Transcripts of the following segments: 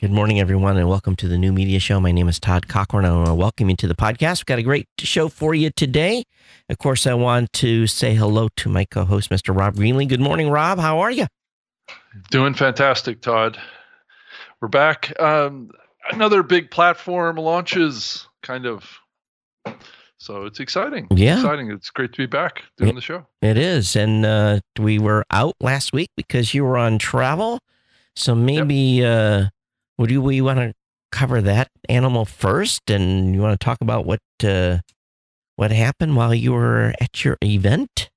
Good morning, everyone, and welcome to the New Media Show. My name is Todd Cochrane. I want to welcome you to the podcast. We've got a great show for you today. Of course, I want to say hello to my co host, Mr. Rob Greenlee. Good morning, Rob. How are you? Doing fantastic, Todd. We're back. Um, another big platform launches, kind of. So it's exciting. Yeah. It's Exciting. It's great to be back doing it, the show. It is. And uh, we were out last week because you were on travel. So maybe. Yep. Uh, would you we want to cover that animal first, and you want to talk about what uh, what happened while you were at your event?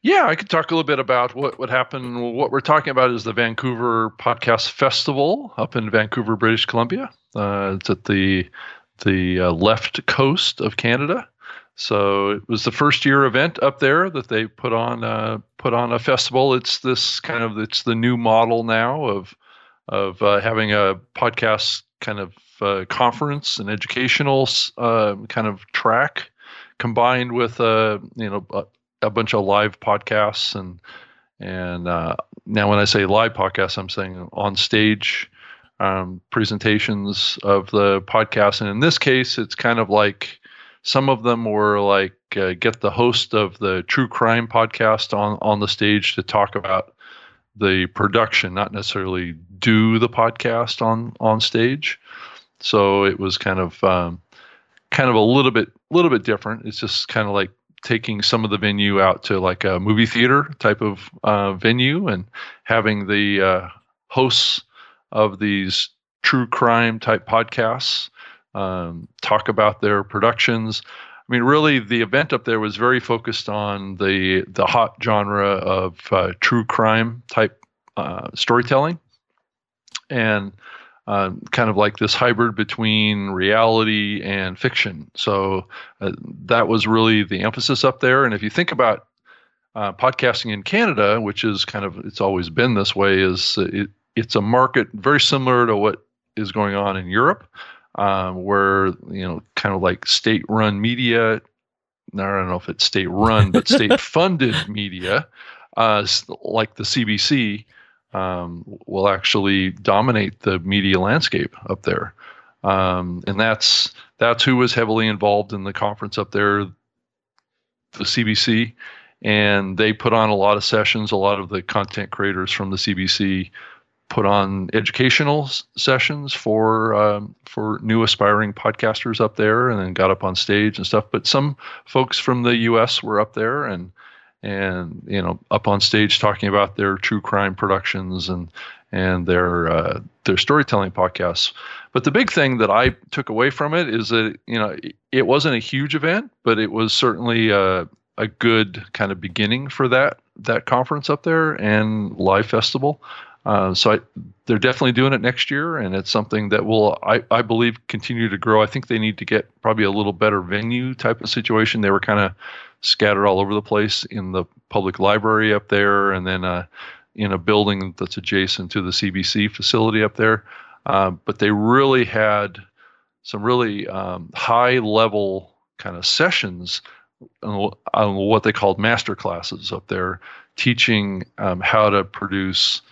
Yeah, I could talk a little bit about what what happened. What we're talking about is the Vancouver Podcast Festival up in Vancouver, British Columbia. Uh, it's at the the uh, left coast of Canada. So it was the first year event up there that they put on uh, put on a festival. It's this kind of it's the new model now of of uh, having a podcast kind of uh, conference and educational uh, kind of track combined with a uh, you know a, a, bunch of live podcasts and and uh, now when I say live podcasts, I'm saying on stage um, presentations of the podcast, and in this case, it's kind of like some of them were like uh, get the host of the true crime podcast on on the stage to talk about the production, not necessarily do the podcast on on stage. So it was kind of um, kind of a little bit little bit different. It's just kind of like taking some of the venue out to like a movie theater type of uh, venue and having the uh, hosts of these true crime type podcasts um, talk about their productions. I mean, really, the event up there was very focused on the the hot genre of uh, true crime type uh, storytelling, and uh, kind of like this hybrid between reality and fiction. So uh, that was really the emphasis up there. And if you think about uh, podcasting in Canada, which is kind of it's always been this way, is it, it's a market very similar to what is going on in Europe um, where you know, kind of like state-run media. I don't know if it's state-run, but state-funded media, uh, like the CBC, um, will actually dominate the media landscape up there. Um, and that's that's who was heavily involved in the conference up there, the CBC, and they put on a lot of sessions. A lot of the content creators from the CBC put on educational sessions for um, for new aspiring podcasters up there, and then got up on stage and stuff. But some folks from the U.S. were up there and and you know up on stage talking about their true crime productions and and their uh, their storytelling podcasts. But the big thing that I took away from it is that you know it wasn't a huge event, but it was certainly a, a good kind of beginning for that that conference up there and live festival. Uh, so I, they're definitely doing it next year, and it's something that will, I, I believe, continue to grow. I think they need to get probably a little better venue type of situation. They were kind of scattered all over the place in the public library up there, and then uh, in a building that's adjacent to the CBC facility up there. Uh, but they really had some really um, high level kind of sessions on, what they called master classes up there, teaching um, how to produce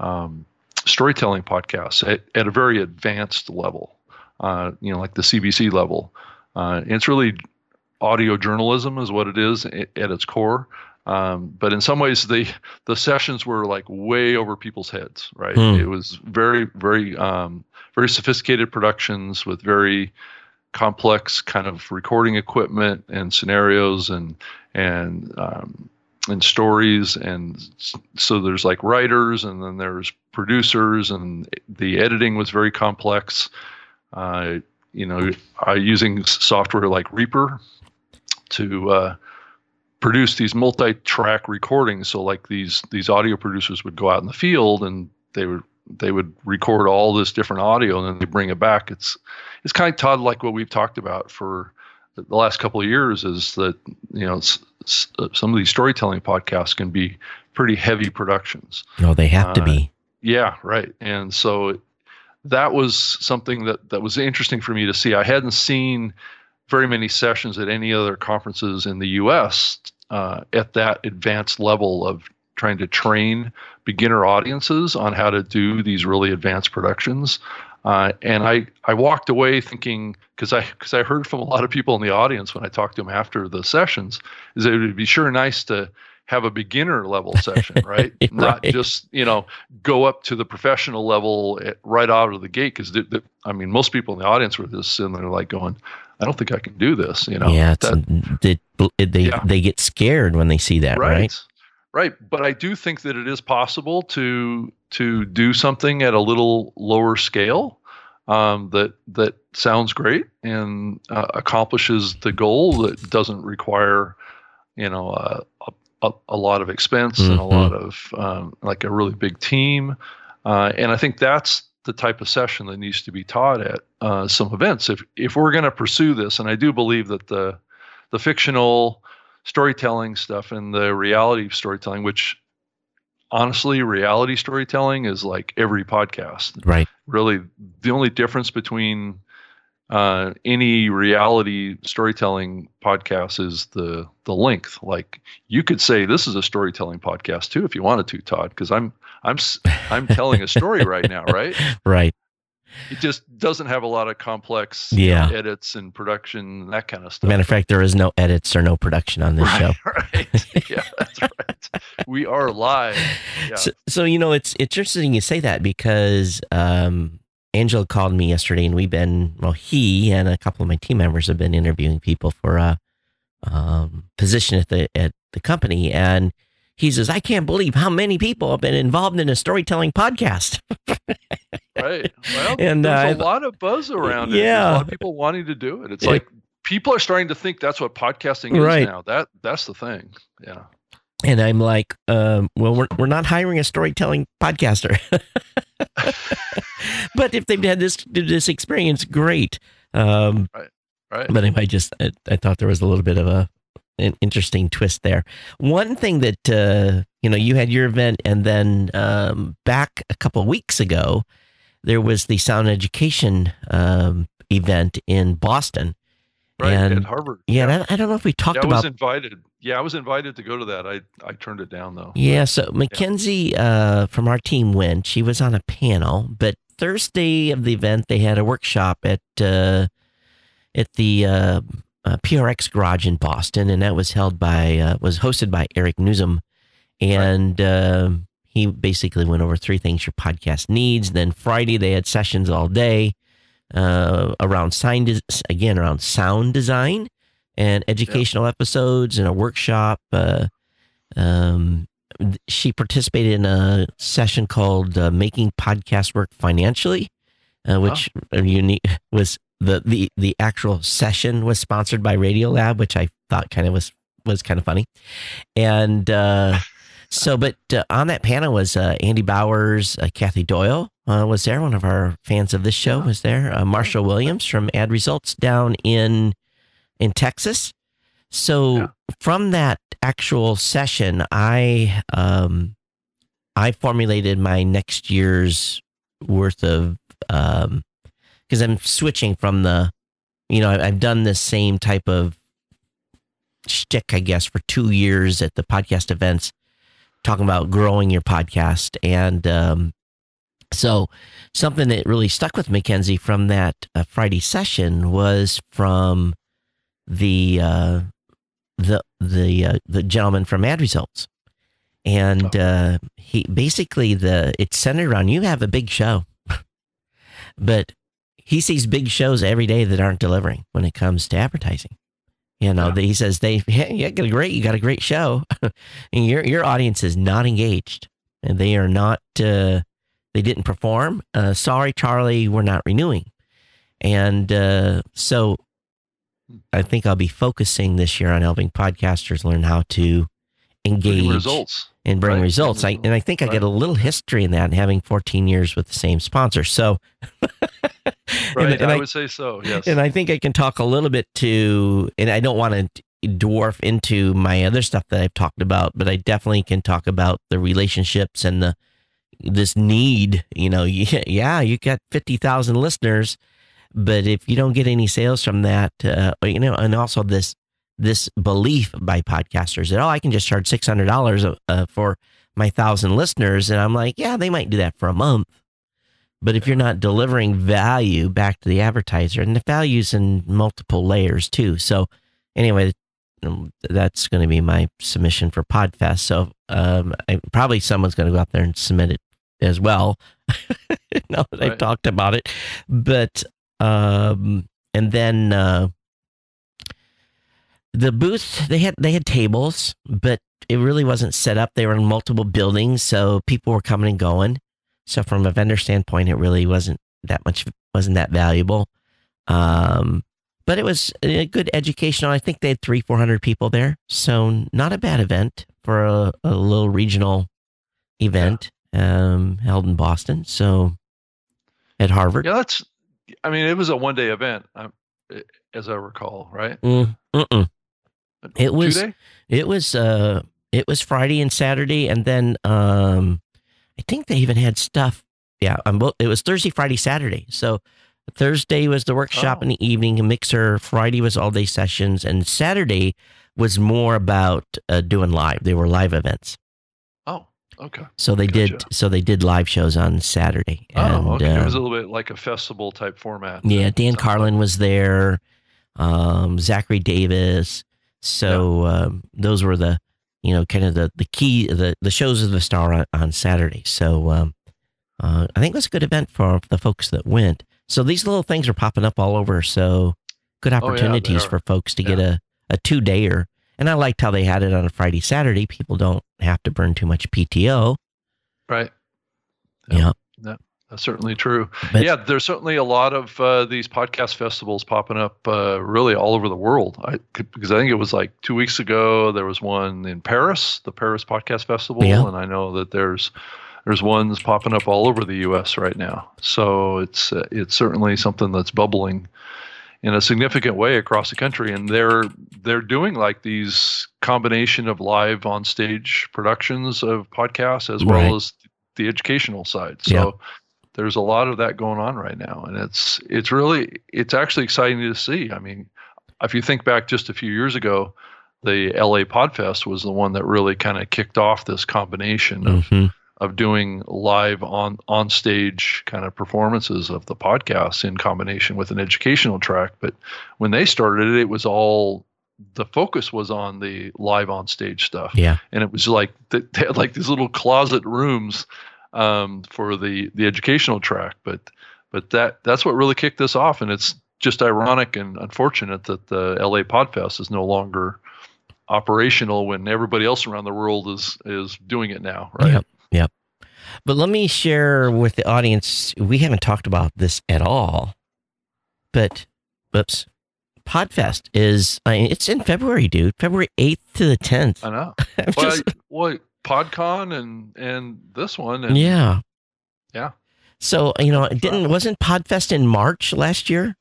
um, storytelling podcasts at, at, a very advanced level, uh, you know, like the CBC level. Uh, it's really audio journalism is what it is at, its core. Um, but in some ways, the the sessions were like way over people's heads, right? Hmm. It was very, very, um, very sophisticated productions with very complex kind of recording equipment and scenarios and and um, and stories and so there's like writers and then there's producers and the editing was very complex. Uh, you know uh, using software like reaper to uh, produce these multi-track recordings. So like these these audio producers would go out in the field and they would they would record all this different audio and then they bring it back. It's it's kind of Todd like what we've talked about for the last couple of years is that you know uh, some of these storytelling podcasts can be pretty heavy productions. No, oh, they have uh, to be. Yeah, right. And so that was something that that was interesting for me to see. I hadn't seen very many sessions at any other conferences in the U.S. Uh, at that advanced level of trying to train beginner audiences on how to do these really advanced productions. Uh, and I, I walked away thinking because I because I heard from a lot of people in the audience when I talked to them after the sessions is that it would be sure nice to have a beginner level session, right? right? Not just you know go up to the professional level at, right out of the gate. Because I mean, most people in the audience were just sitting there like going, "I don't think I can do this." You know? Yeah, that, they they, yeah. they get scared when they see that, right? right? Right, but I do think that it is possible to to do something at a little lower scale um, that that sounds great and uh, accomplishes the goal that doesn't require you know uh, a, a, lot of expense mm-hmm. and a mm-hmm. lot of um, like a really big team uh, and I think that's the type of session that needs to be taught at uh, some events if if we're going to pursue this and I do believe that the the fictional storytelling stuff and the reality storytelling, which honestly, reality storytelling is like every podcast. Right. Really, the only difference between uh, any reality storytelling podcast is the the length. Like you could say this is a storytelling podcast too if you wanted to, Todd, because I'm I'm I'm telling a story right now, right? Right it just doesn't have a lot of complex yeah. know, edits and production that kind of stuff. Matter of fact, there is no edits or no production on this right, show. Right. Yeah, that's right. We are live. Yeah. So, so, you know, it's it's interesting you say that because um, Angelo called me yesterday, and we've been well, he and a couple of my team members have been interviewing people for a um, position at the at the company, and he says, "I can't believe how many people have been involved in a storytelling podcast." right. Well, and there's uh, a lot of buzz around it. Yeah. A lot of people wanting to do it. It's it, like people are starting to think that's what podcasting is right. now. That that's the thing. Yeah. And I'm like, um, well, we're we're not hiring a storytelling podcaster. but if they've had this this experience, great. Um, right. Right. But I just I, I thought there was a little bit of a an interesting twist there. One thing that uh, you know, you had your event, and then um, back a couple weeks ago, there was the Sound Education um, event in Boston. Right and, at Harvard. Yeah, yeah. I, I, don't know if we talked yeah, about. I was invited. Yeah, I was invited to go to that. I I turned it down though. Yeah, so Mackenzie yeah. uh, from our team went. She was on a panel, but Thursday of the event they had a workshop at uh, at the uh, uh PRX Garage in Boston, and that was held by uh, was hosted by Eric Nuzum, and right. Um, he basically went over three things your podcast needs. Then Friday they had sessions all day uh, around sound again around sound design and educational yep. episodes and a workshop. Uh, um, she participated in a session called uh, "Making Podcast Work Financially," uh, which oh. unique was the the the actual session was sponsored by Radiolab, which I thought kind of was was kind of funny, and uh, so, but uh, on that panel was uh, Andy Bowers, uh, Kathy Doyle uh, was there. One of our fans of this show was there. Uh, Marshall Williams from Ad Results down in in Texas. So yeah. from that actual session, I um, I formulated my next year's worth of um, because I'm switching from the, you know, I've done the same type of shtick, I guess, for two years at the podcast events talking about growing your podcast. And um, so, something that really stuck with Mackenzie from that uh, Friday session was from the uh, the the uh, the gentleman from Ad Results, and oh. uh, he basically the it's centered around you have a big show, but he sees big shows every day that aren't delivering when it comes to advertising. You know, yeah. he says they, yeah, you got a great, you got a great show, and your your audience is not engaged, and they are not, uh, they didn't perform. Uh, sorry, Charlie, we're not renewing, and uh, so I think I'll be focusing this year on helping podcasters learn how to engage bring results and bring right. results. I, and I think I get a little history in that, having 14 years with the same sponsor. So, right, and, and I, I, would say so. Yes, and I think I can talk a little bit to, and I don't want to dwarf into my other stuff that I've talked about, but I definitely can talk about the relationships and the this need. You know, yeah, you got 50,000 listeners. But if you don't get any sales from that, uh, you know, and also this this belief by podcasters that oh I can just charge six hundred dollars uh, for my thousand listeners. And I'm like, yeah, they might do that for a month. But if you're not delivering value back to the advertiser, and the value's in multiple layers too. So anyway, um, that's going to be my submission for Podfest. So um, I, probably someone's going to go out there and submit it as well. now that I've talked about it, but um, and then uh, the booth they had they had tables, but it really wasn't set up. They were in multiple buildings, so people were coming and going. So from a vendor standpoint, it really wasn't that much wasn't that valuable. Um, but it was a good educational. I think they had three, four hundred people there, so not a bad event for a, a little regional event um, held in Boston. So at Harvard, Yeah, that's. I mean, it was a one day event, um, as I recall, right? Mm, mm-mm. It was- it was uh, it was Friday and Saturday, and then um, I think they even had stuff. Yeah, um, it was Thursday, Friday, Saturday. So Thursday was the workshop Oh. in the evening, a mixer. Friday was all day sessions, and Saturday was more about uh, doing live. They were live events. Oh, okay. So they did. So they did live shows on Saturday. Oh, and, okay. it uh, was a little bit like a festival type format. yeah, Dan Carlin was there. Um, Zachary Davis. So um, those were the, you know, kind of the the key the the shows of the star on, on Saturday. So um, uh, I think it was a good event for the folks that went. So these little things are popping up all over. So good Oh, yeah, opportunities for folks to get a a two dayer. And I liked how they had it on a Friday Saturday. People don't have to burn too much PTO. Right. Yeah. That's certainly true. But- yeah, there's certainly a lot of uh, these podcast festivals popping up uh, really all over the world. I, because I think it was like two weeks ago there was one in Paris, the Paris Podcast Festival, Yeah. and I know that there's there's ones popping up all over the U.S. right now. So it's uh, it's certainly something that's bubbling in a significant way across the country, and they're they're doing like these combination of live on stage productions of podcasts as Right. well as the educational side. So Yeah. there's a lot of that going on right now, and it's it's really it's actually exciting to see. I mean, if you think back just a few years ago, the LA Podfest was the one that really kind of kicked off this combination of Mhm. Of doing live on on stage kind of performances of the podcasts in combination with an educational track. But when they started it, it was all the focus was on the live on stage stuff Yeah. and it was like they they had like these little closet rooms um, for the the educational track but but that that's what really kicked this off and it's just ironic and unfortunate that the LA Podfest is no longer operational when everybody else around the world is is doing it now right Yep. Yep. But let me share with the audience. We haven't talked about this at all, but whoops. Podfest is I mean, it's in February, dude. February eighth to the tenth. I know well, just- well PodCon and and this one and yeah, Yeah. So you know, it didn't wasn't Podfest in March last year?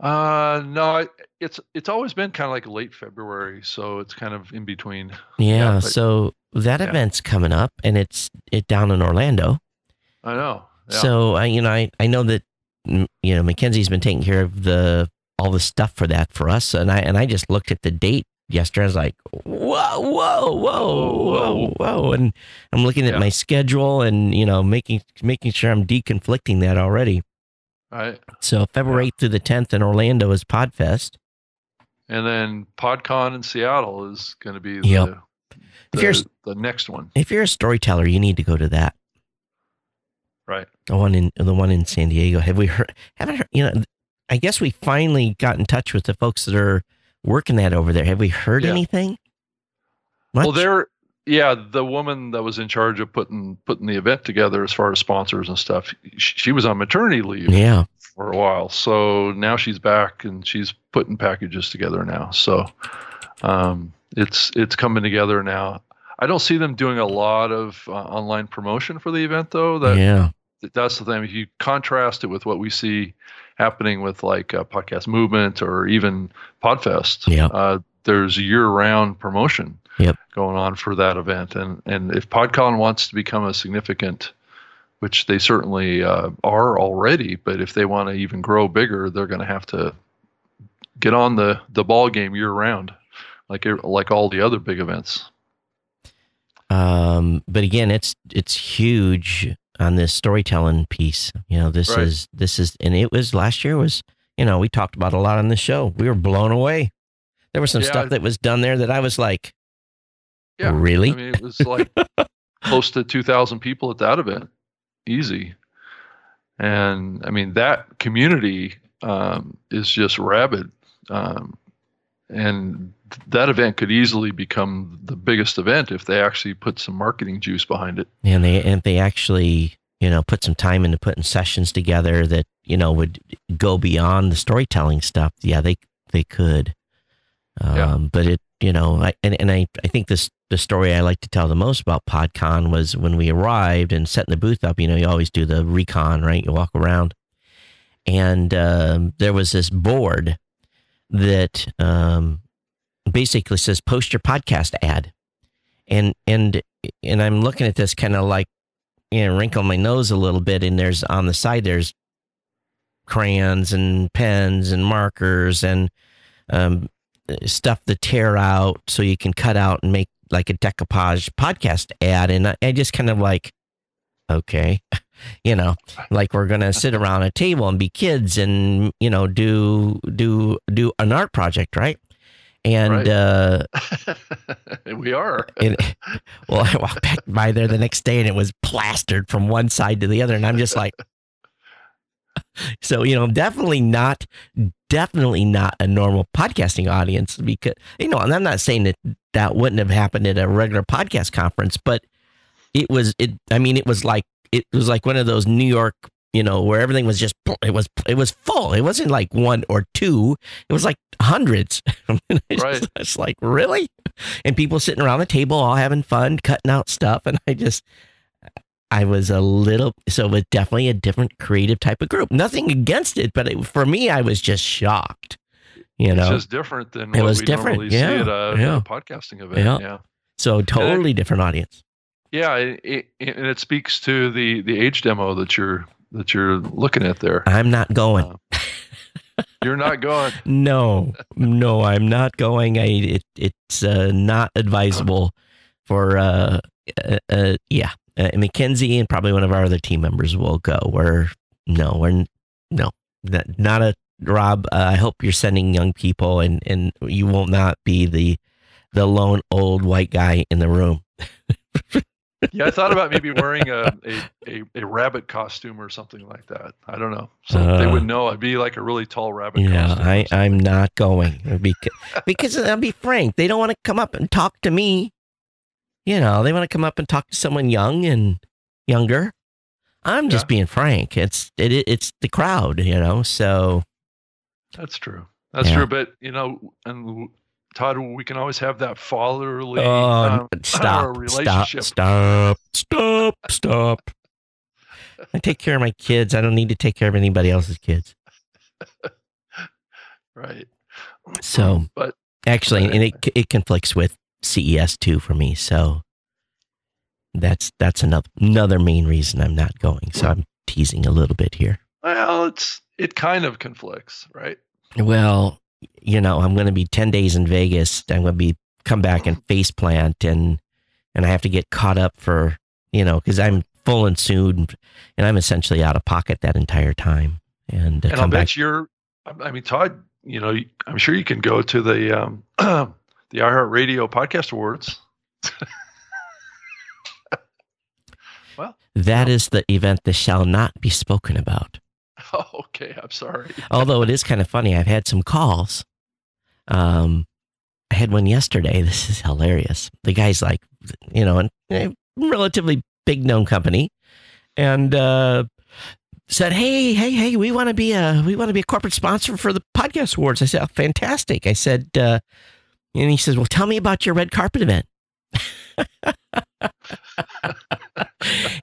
Uh no it's it's always been kind of like late February so it's kind of in between Yeah. Yeah, but- so that yeah. event's coming up, and it's it down in Orlando. I know yeah. So I, you know, I, I know that mm, you know Mackenzie's been taking care of the all the stuff for that for us, and I and I just looked at the date yesterday. I was like, whoa, whoa, whoa, whoa, whoa, and I'm looking at my schedule and you know making making sure I'm deconflicting that already. Right So February 8th through the 10th in Orlando is Podfest. And then PodCon in Seattle is going to be the, Yep. If the, you're- the next one, If you're a storyteller, you need to go to that. right? The one in the one in San Diego. Have we heard? Haven't heard? You know, I guess we finally got in touch with the folks that are working that over there. Have we heard Yeah. anything? Well, Much? they're yeah, the woman that was in charge of putting putting the event together as far as sponsors and stuff. She, was on maternity leave Yeah. for a while, so now she's back and she's putting packages together now. So um, it's it's coming together now. I don't see them doing a lot of uh, online promotion for the event though. That yeah. that's the thing. If you contrast it with what we see happening with like uh, podcast movement or even Podfest, Yep. uh, there's year-round promotion Yep. going on for that event, and and if PodCon wants to become a significant, which they certainly uh, are already, but if they want to even grow bigger, they're going to have to get on the the ball game year-round, like like all the other big events. Um, but again, it's it's huge on this storytelling piece. You know, this Right. is this is, and it was last year was you know we talked about a lot on the show. We were blown away. There was some Yeah. stuff that was done there that I was like, Yeah. really? I mean, it was like close to 2,000 people at that event. Easy. And I mean, that community um, is just rabid. Um, and that event could easily become the biggest event if they actually put some marketing juice behind it. and they and they actually you know put some time into putting sessions together that you know would go beyond the storytelling stuff. Yeah, they they could. Um, Yeah. But it you know I, and and I I think this the story I like to tell the most about PodCon was when we arrived and setting the booth up. You know, you always do the recon, right? You walk around, and um, there was this board that um, basically says post your podcast ad, and and and I'm looking at this kind of like you know wrinkle my nose a little bit, and there's on the side there's crayons and pens and markers and um, stuff to tear out so you can cut out and make like a decoupage podcast ad, and I, I just kind of like, okay, you know, like we're gonna sit around a table and be kids and you know do do do an art project, right? And Right. uh, we are. and well, I walked back by there the next day and it was plastered from one side to the other, and I'm just like, so you know, definitely not, definitely not a normal podcasting audience because you know, and I'm not saying that that wouldn't have happened at a regular podcast conference, but it was it. I mean, it was like it was like one of those New York. You know, where everything was just it was it was full. It wasn't like one or two. It was like hundreds. it's, Right. it's like really, and people sitting around the table all having fun, cutting out stuff, and I just I was a little so it was definitely a different creative type of group. Nothing against it, but it, for me, I was just shocked. You It's know, just different than It what was we different. Yeah, see at a, yeah. a podcasting event. Yeah. yeah. so totally different audience. Yeah, it, it, and it speaks to the the age demo that you're that you're looking at there. I'm not going. You're not going. No, no, I'm not going. I it, it's uh, not advisable for uh, uh, uh yeah. Uh, Mackenzie and probably one of our other team members will go. We're no, we're no, not, a Rob. Uh, I hope you're sending young people, and and you will not be the the lone old white guy in the room. Yeah, I thought about maybe wearing a, a, a, a rabbit costume or something like that. I don't know. So they Uh, would know I'd be like a really tall rabbit Yeah, costume. I. I'm not going because, because I'll be frank. They don't want to come up and talk to me. You know, they want to come up and talk to someone young and younger. I'm just Yeah. being frank. It's it, it it's the crowd, you know. So That's true. That's Yeah. true. But you know, and Todd, we can always have that fatherly oh, um, stop, stop, relationship. stop, stop, stop. I take care of my kids. I don't need to take care of anybody else's kids. right? So but actually, and it it conflicts with CES too for me. So that's that's another another main reason I'm not going. So I'm teasing a little bit here. well, it's it kind of conflicts, right? Well, you know, I'm going to be 10 days in Vegas. I'm going to be come back and face plant and and I have to get caught up for, you know, cuz I'm full and soon and I'm essentially out of pocket that entire time. And, and I'll come back bet you're. I I mean, Todd. You know, I'm sure you can go to the um, the iHeartRadio Podcast Awards. Well, that is the event that shall not be spoken about. Oh, okay. I'm sorry. Although it is kind of funny, I've had some calls. Um, I had one yesterday. This is hilarious. The guy's like, you know, a relatively big known company, and uh, said, "Hey, hey, hey, we want to be a we want to be a corporate sponsor for the podcast awards." I said, oh, "Fantastic!" I said, uh, and he says, "Well, tell me about your red carpet event."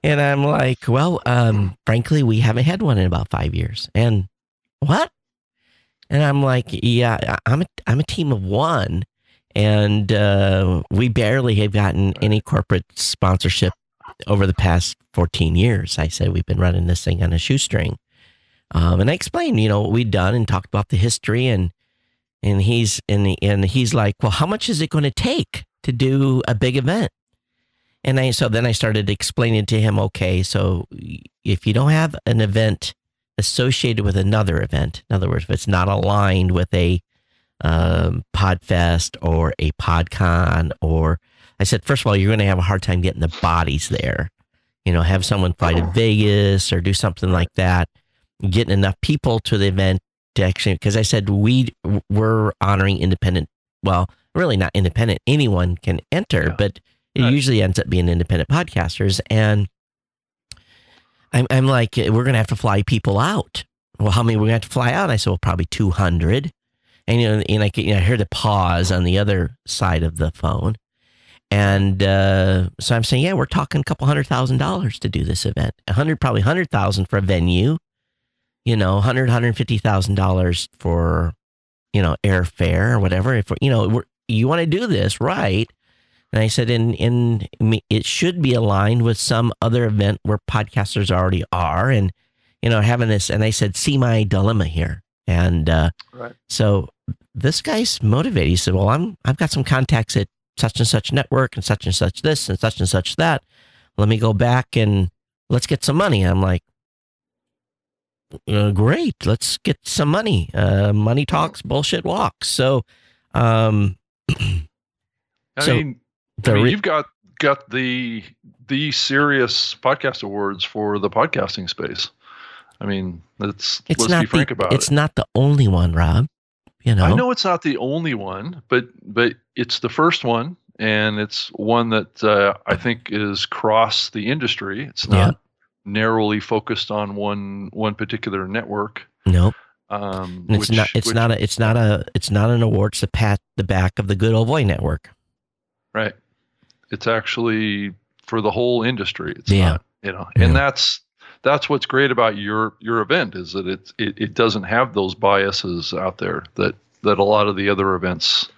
and I'm like, "Well, um, frankly, we haven't had one in about five years." And what? And I'm like, "Yeah, I'm a I'm a team of one." And uh, we barely have gotten any corporate sponsorship over the past 14 years. I said we've been running this thing on a shoestring. Um, and I explained, you know, what we'd done and talked about the history and and he's and and he's like, well, how much is it going to take to do a big event? And I so then I started explaining to him, okay, so if you don't have an event associated with another event, in other words, if it's not aligned with a um, Podfest or a PodCon, or I said, first of all, you're going to have a hard time getting the bodies there. You know, have someone fly to Vegas or do something like that, getting enough people to the event to actually, because I said we we're honoring independent. Well, really not independent. Anyone can enter, Yeah. but it Right. usually ends up being independent podcasters. And I'm, I'm like, we're going to have to fly people out. Well, how many we're to have to fly out? I said, well, probably 200. And, you know, and I, you know, I heard the pause on the other side of the phone. And uh, so I'm saying, yeah, we're talking a couple hundred thousand dollars to do this event. A hundred, probably hundred thousand for a venue. You know, hundred, hundred fifty thousand dollars for, you know, airfare or whatever. If you know, we're, you want to do this right, and I said, in in it should be aligned with some other event where podcasters already are, and you know, having this. And I said, see my dilemma here, and uh, Right. so this guy's motivated. He said, well, I'm I've got some contacts at such and such network and such and such this and such and such that. Let me go back and let's get some money. I'm like, uh, great, let's get some money. Uh, money talks, bullshit walks. So, um, I So, mean, the I mean re- you've got got the the serious podcast awards for the podcasting space. I mean, let's it's let's be frank the, about it's it. not the only one, Rob. You know, I know it's not the only one, but but it's the first one, and it's one that uh, I think is cross the industry. It's not narrowly focused on one one particular network. Nope. Um, And it's which- not. It's which- not a. It's not a. It's not an award. The pat the back of the good old boy network. right. It's actually for the whole industry. It's Yeah. not, you know, Yeah. and that's that's what's great about your your event is that it, it it doesn't have those biases out there that that a lot of the other events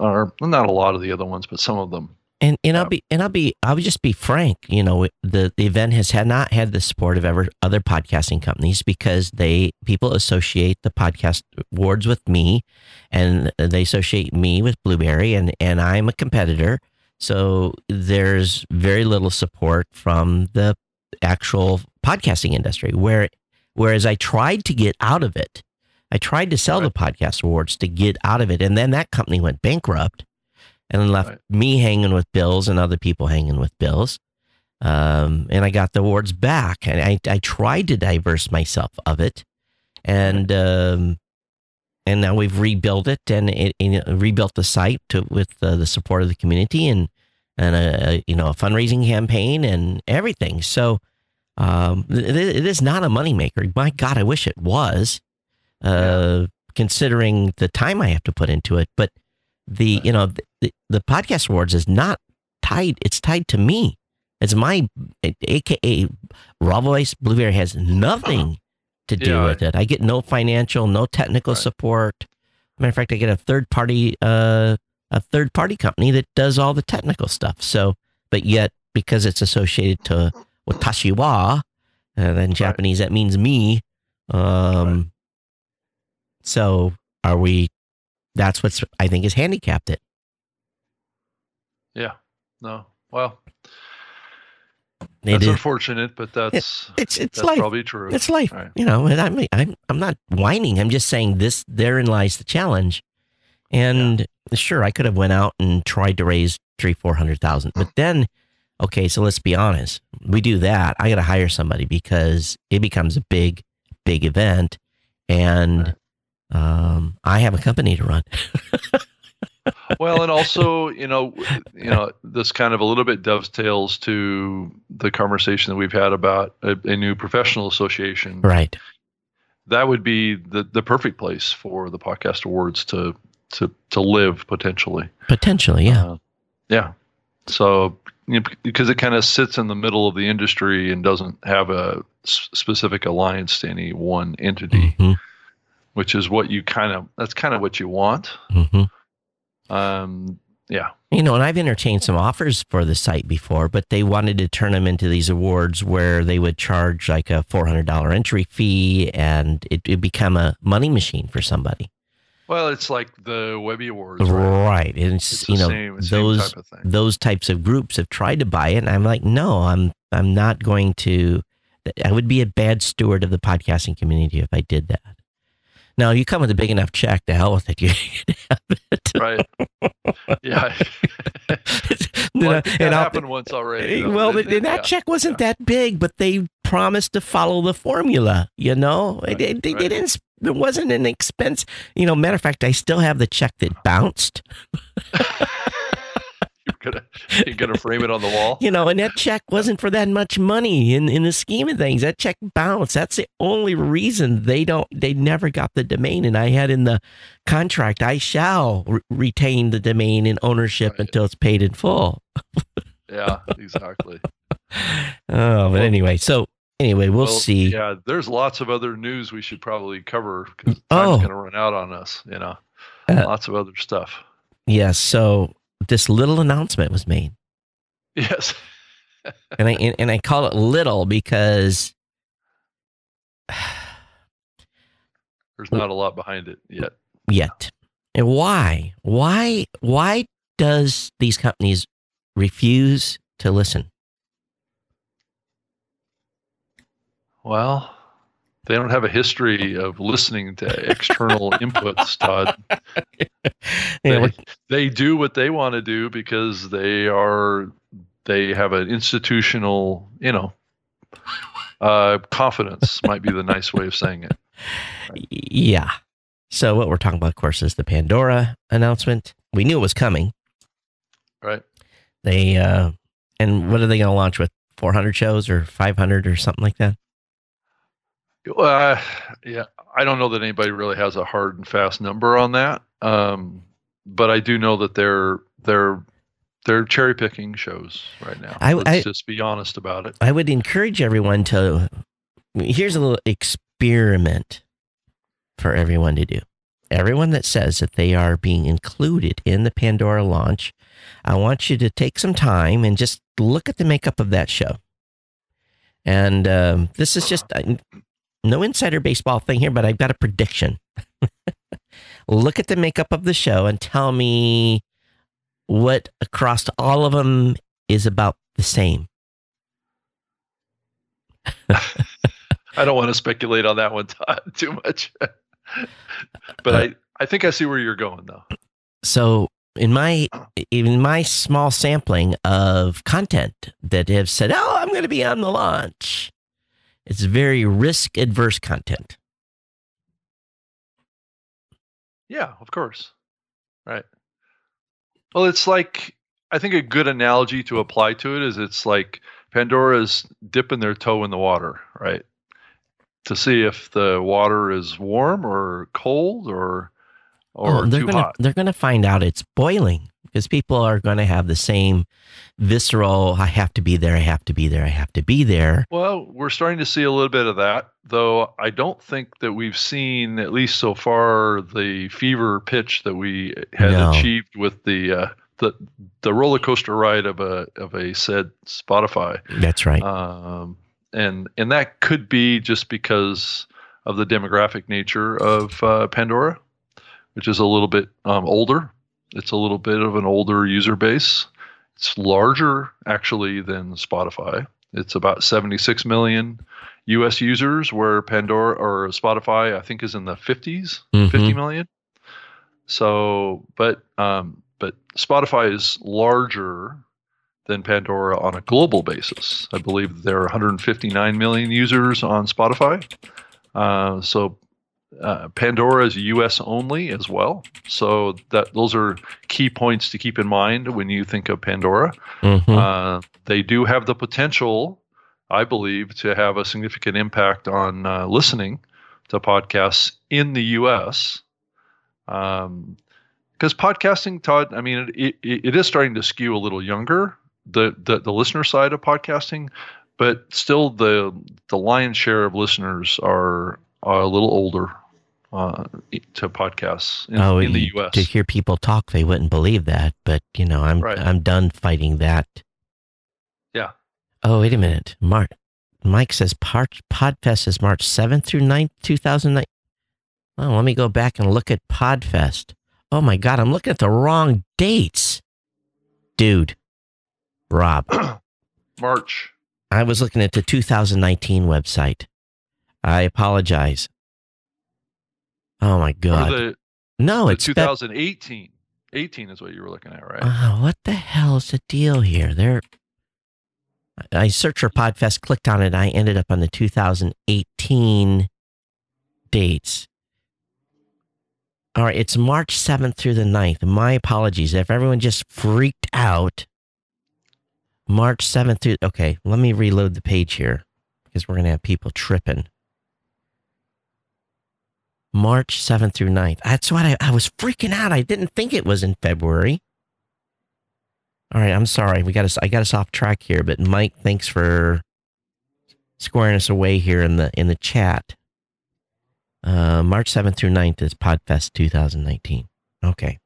are not a lot of the other ones, but some of them. And and I'll be and I'll be I'll just be frank. You know, the the event has had not had the support of ever other podcasting companies because they people associate the podcast awards with me, and they associate me with Blubrry, and and I'm a competitor. So there's very little support from the actual podcasting industry. Where whereas I tried to get out of it, I tried to sell the podcast awards to get out of it, and then that company went bankrupt and then left Right. me hanging with bills and other people hanging with bills. Um, and I got the awards back, and I, I tried to diverse myself of it, and um, and now we've rebuilt it and it, it rebuilt the site to with uh, the support of the community and and a you know a fundraising campaign and everything. So um, it, it is not a moneymaker. My God, I wish it was, uh, considering the time I have to put into it. But the you know the, the podcast awards is not tied. It's tied to me. It's my AKA Raw Voice Blubrry has nothing to do Yeah. with it. I get no financial, no technical Right. support. Matter of fact, I get a third party, uh, a third party company that does all the technical stuff. So, but yet because it's associated to with Tashiwa, and then Japanese that means me. Um, so are we? That's what's I think is handicapped it. Yeah. No. Well, It that's is. unfortunate, but that's It's it's that's life. probably true. It's life. Right. You know, and I'm I'm I'm not whining. I'm just saying this. Therein lies the challenge. And sure, I could have went out and tried to raise three four hundred thousand, but then, okay, so let's be honest. We do that. I got to hire somebody because it becomes a big, big event, and um, I have a company to run. well, and also, you know, you know, this kind of a little bit dovetails to the conversation that we've had about a, a new professional association. Right. That would be the the perfect place for the podcast awards to to to live potentially. Potentially, yeah. Uh, yeah. So you know, because it kind of sits in the middle of the industry and doesn't have a s- specific alliance to any one entity, hmm which is what you kind of that's kind of what you want. hmm Um, yeah. You know, and I've entertained some offers for the site before, but they wanted to turn them into these awards where they would charge like a four hundred dollar entry fee, and it would become a money machine for somebody. Well, it's like the Webby Awards, right? Right. And it's, It's you know, same, those type of those types of groups have tried to buy it and I'm like, "No, I'm I'm not going to I would be a bad steward of the podcasting community if I did that." Now, you come with a big enough check, to hell with it. You have it. right. Yeah. Well, know, I think that and I'll- happened once already. Well, it? that Yeah. check wasn't yeah. that big, but they promised to follow the formula. You know, Right, it, it, it didn't. It wasn't an expense. You know, matter of fact, I still have the check that bounced. You're gonna you're gonna frame it on the wall. You know, and that check wasn't for that much money in in the scheme of things. That check bounced. That's the only reason they don't. They never got the domain, and I had in the contract, I shall re- retain the domain in ownership Right. until it's paid in full. Yeah, exactly. Oh, but anyway, so anyway, we'll, Well, see. Yeah, there's lots of other news we should probably cover because time's Oh. gonna run out on us. You know, Uh, lots of other stuff. Yes. so this little announcement was made, Yes. and I and, and I call it little because There's not a lot behind it yet. yet, and why? Why? Why does these companies refuse to listen? Well, they don't have a history of listening to external inputs, Todd. They, they do what they want to do because they are they have an institutional, you know, uh, confidence might be the nice way of saying it. yeah. So what we're talking about, of course, is the Pandora announcement. We knew it was coming. Right. They uh, and what are they going to launch with? 400 shows or 500 or something like that? Uh, yeah, I don't know that anybody really has a hard and fast number on that. Um, but I do know that they're they're they're cherry picking shows right now. I- Let's I- just be honest about it. I would encourage everyone to. Here's a little experiment for everyone to do. Everyone that says that they are being included in the Pandora launch, I want you to take some time and just look at the makeup of that show. And um, this is just no insider baseball thing here, but I've got a prediction. look at the makeup of the show and tell me what across all of them is about the same. I don't want to speculate on that one too much. but Uh, I I think I see where you're going though. So in my in my small sampling of content that have said, "Oh, I'm going to be on the launch," it's very risk adverse content. Yeah, of course. Right. Well, it's like I think a good analogy to apply to it is it's like Pandora's dipping their toe in the water, right? To see if the water is warm or cold or or oh, they're too gonna hot. they're gonna find out it's boiling because people are going to have the same visceral. I have to be there. I have to be there. I have to be there. Well, we're starting to see a little bit of that, though I don't think that we've seen, at least so far, the fever pitch that we had No. achieved with the uh, the the roller coaster ride of a of a said Spotify, That's right. um, and and that could be just because of the demographic nature of uh, Pandora, which is a little bit um, older. It's a little bit of an older user base. It's larger actually than Spotify. It's about 76 million US users, where Pandora or Spotify, I think, is in the 50s, Mhm. 50 million. So, but um, but Spotify is larger than Pandora on a global basis. I believe there are 159 million users on Spotify. Uh, so uh, Pandora is US only as well. So that those are key points to keep in mind when you think of Pandora. Mhm. Uh, they do have the potential, I believe, to have a significant impact on uh, listening to podcasts in the U.S. Um, because podcasting, Todd, I mean, it, it, it is starting to skew a little younger, the, the the listener side of podcasting, but still the the lion's share of listeners are, are a little older uh, to podcasts in, oh, in the U.S. to hear people talk, they wouldn't believe that. But you know, I'm Right. I'm done fighting that. Yeah. Oh, wait a minute, Mark. Mike says Podfest is March seventh through 9th, two thousand nine. Oh, let me go back and look at Podfest. Oh my God, I'm looking at the wrong dates. Dude, Rob, March. I was looking at the 2019 website. I apologize. Oh my God. the, no, the it's Feb- 2018. 18 is what you were looking at, right? Oh, what the hell is the deal here? There, I searched for Podfest, clicked on it, I ended up on the 2018 dates. All right, it's March 7th through the 9th. My apologies if everyone just freaked out. March 7th through. Okay, let me reload the page here because we're going to have people tripping. March 7th through 9th. That's what I, I was freaking out. I didn't think it was in February. All right, I'm sorry. We got us I got us off track here, but Mike, thanks for squaring us away here in the in the chat. Uh, March 7th through 9th is Podfest 2019. Okay.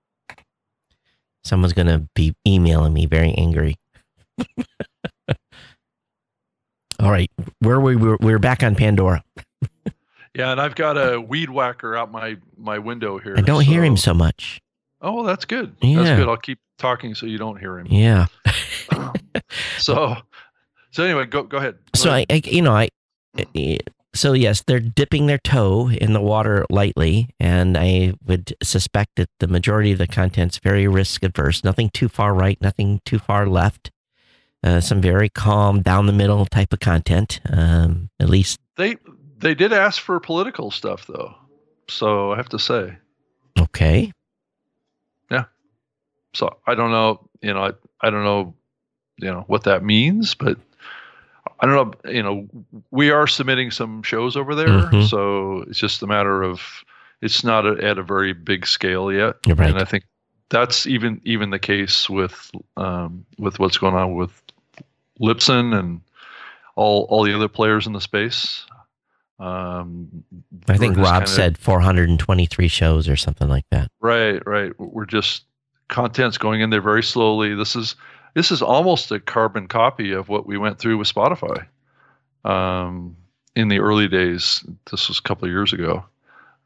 Someone's going to be emailing me very angry. All right, where we were, we we're back on Pandora. Yeah, and I've got a weed whacker out my my window here. I don't hear him so much. Oh, that's good. Yeah. That's good. I'll keep talking so you don't hear him. Yeah. so, so anyway, go go ahead. Go So ahead. I, I you know, I, so yes, they're dipping their toe in the water lightly, and I would suspect that the majority of the content's very risk adverse. Nothing too far right, nothing too far left. Uh, some very calm, down the middle type of content. Um, at least, they they did ask for political stuff though, so I have to say. okay. Yeah. So I don't know, you know, I, I don't know, you know what that means, but I don't know, you know, we are submitting some shows over there, Mhm. so it's just a matter of it's not a, at a very big scale yet, You're right. and I think that's even even the case with um, with what's going on with Libsyn and all all the other players in the space. Um, I think Rob kinda- said 423 shows or something like that. Right, right. We're just content's going in there very slowly. This is this is almost a carbon copy of what we went through with Spotify um, in the early days. This was a couple of years ago,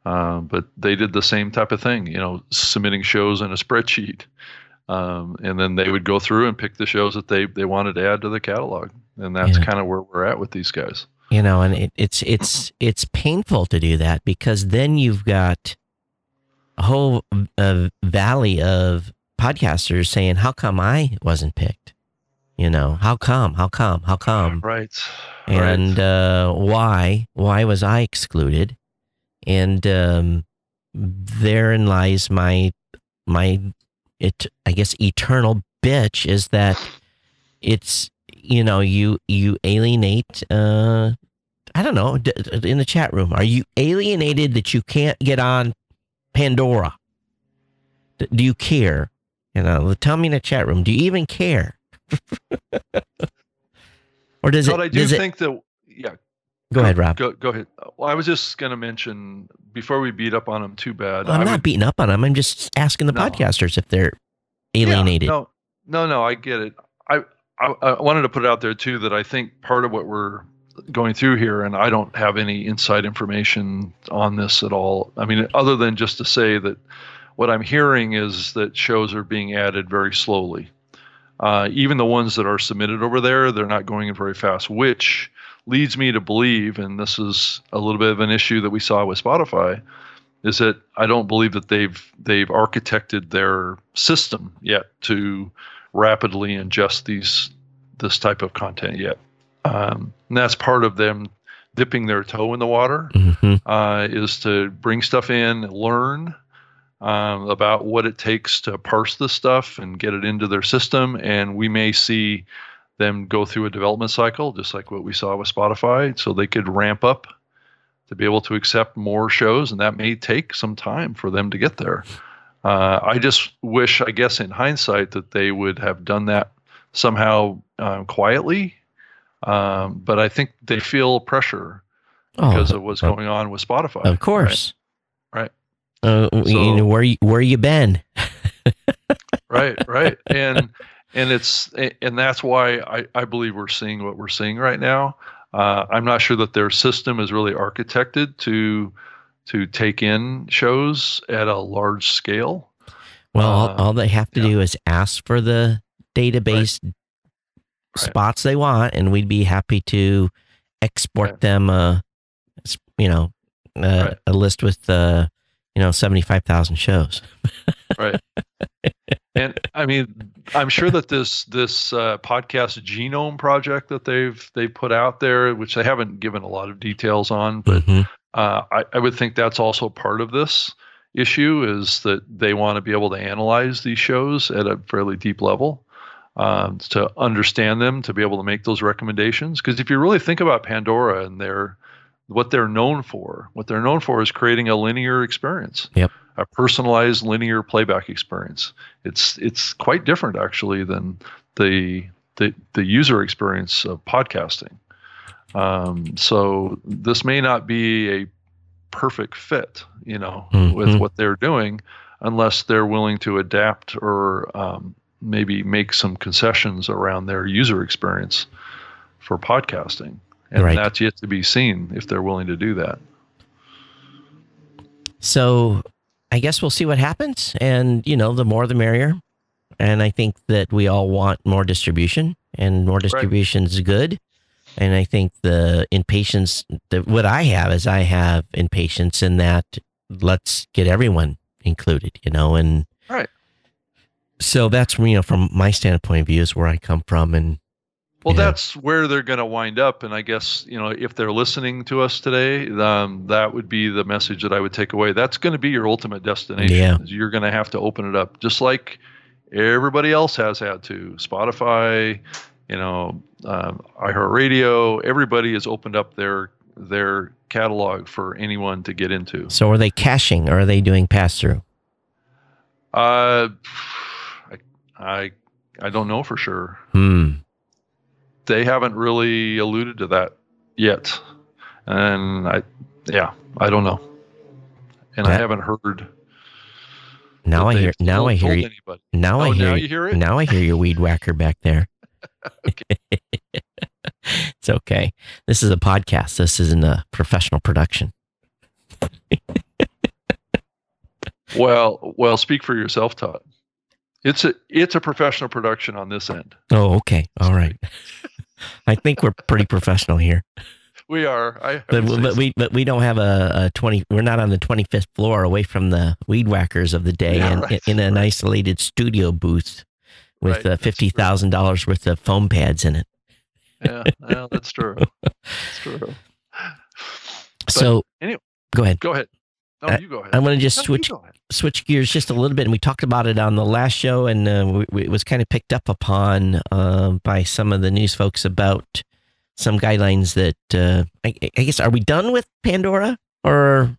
um, but they did the same type of thing. You know, submitting shows in a spreadsheet, um, and then they would go through and pick the shows that they they wanted to add to the catalog, and that's Yeah. kind of where we're at with these guys. You know and it, it's it's it's painful to do that because then you've got a whole uh, valley of podcasters saying how come i wasn't picked? You know how come? How come? How come? Right. and uh, why why was i excluded? And um, therein lies my my it i guess eternal bitch is that it's you know you you alienate uh i don't know d- d- in the chat room are you alienated that you can't get on pandora D- do you care you know tell me in the chat room do you even care or does it, but I do does it think that yeah. go ahead rob Go, go ahead. Well, I was just going to mention before we beat up on them too bad. i'm I not would- beating up on them i'm just asking the No. podcasters if they're Yeah, alienated no, no, no. I get it. I, I wanted to put out there too that I think part of what we're going through here, and I don't have any inside information on this at all. I mean, other than just to say that what I'm hearing is that shows are being added very slowly. Uh, even the ones that are submitted over there, they're not going in very fast, which leads me to believe, and this is a little bit of an issue that we saw with Spotify, is that I don't believe that they've they've architected their system yet to rapidly ingest these this type of content yet. Um, and that's part of them dipping their toe in the water hmm uh, is to bring stuff in, learn um, about what it takes to parse this stuff and get it into their system. And we may see them go through a development cycle, just like what we saw with Spotify, so they could ramp up to be able to accept more shows. And that may take some time for them to get there. Uh, I just wish, I guess, in hindsight, that they would have done that somehow um, quietly. Um, but I think they feel pressure because oh, of what's going on with Spotify. of course Right. uh, you know, where you- where you been Right, right. And and it's and that's why I, I believe we're seeing what we're seeing right now. Uh, I'm not sure that their system is really architected to to take in shows at a large scale. Well, all, Uh, all they have to yeah. do is ask for the database spots they want, and we'd be happy to export Right. them. Uh, s- you know, uh, Right. a list with uh, you know seventy five thousand shows. Right. And I mean, I'm sure that this this uh, podcast genome project that they've they've put out there, which they haven't given a lot of details on, but Mhm. Uh, I, I would think that's also part of this issue is that they want to be able to analyze these shows at a fairly deep level um, to understand them, to be able to make those recommendations. Because if you really think about Pandora and their what they're known for, what they're known for is creating a linear experience, Yep. a personalized linear playback experience. It's it's quite different actually than the the, the user experience of podcasting. Um, so this may not be a perfect fit, you know, with Mhm. what they're doing, unless they're willing to adapt or um, maybe make some concessions around their user experience for podcasting. And Right. that's yet to be seen if they're willing to do that. So I guess we'll see what happens. And, you know, the more the merrier. And I think that we all want more distribution and more distribution is good. And I think the impatience that what I have is I have impatience in that let's get everyone included, you know, and Right. so that's you know from my standpoint of view is where I come from and Well, Yeah. that's where they're going to wind up. And I guess, you know, if they're listening to us today, um, that would be the message that I would take away. That's going to be your ultimate destination. Yeah. You're going to have to open it up just like everybody else has had to. Spotify, you know, um, iHeartRadio, everybody has opened up their their catalog for anyone to get into. so are they caching or are they doing pass through? Uh, I, I, I don't know for sure. Hmm. they haven't really alluded to that yet. And I, yeah, I don't know. And I haven't heard. Now I hear now I hear you anybody. now I Oh, hear now you hear it? Now I hear your weed whacker back there. it's okay. This is a podcast. This isn't a professional production. Well, well, speak for yourself, Todd. It's a it's a professional production on this end. Oh, okay. All right. I think we're pretty professional here, We are. I, but, but so. we but we don't have a, a twenty. We're not on the twenty fifth floor, away from the weed whackers of the day, Yeah, and right, in an right. isolated studio booth with Right, uh, fifty thousand dollars worth of foam pads in it. yeah, yeah, that's true. That's true. so anyway, go ahead. Go ahead. No, I- you go ahead. I'm going to just No, switch switch gears just a little bit, and we talked about it on the last show, and uh, we, we, it was kind of picked up upon uh, by some of the news folks about some guidelines that uh, I, I guess are we done with Pandora or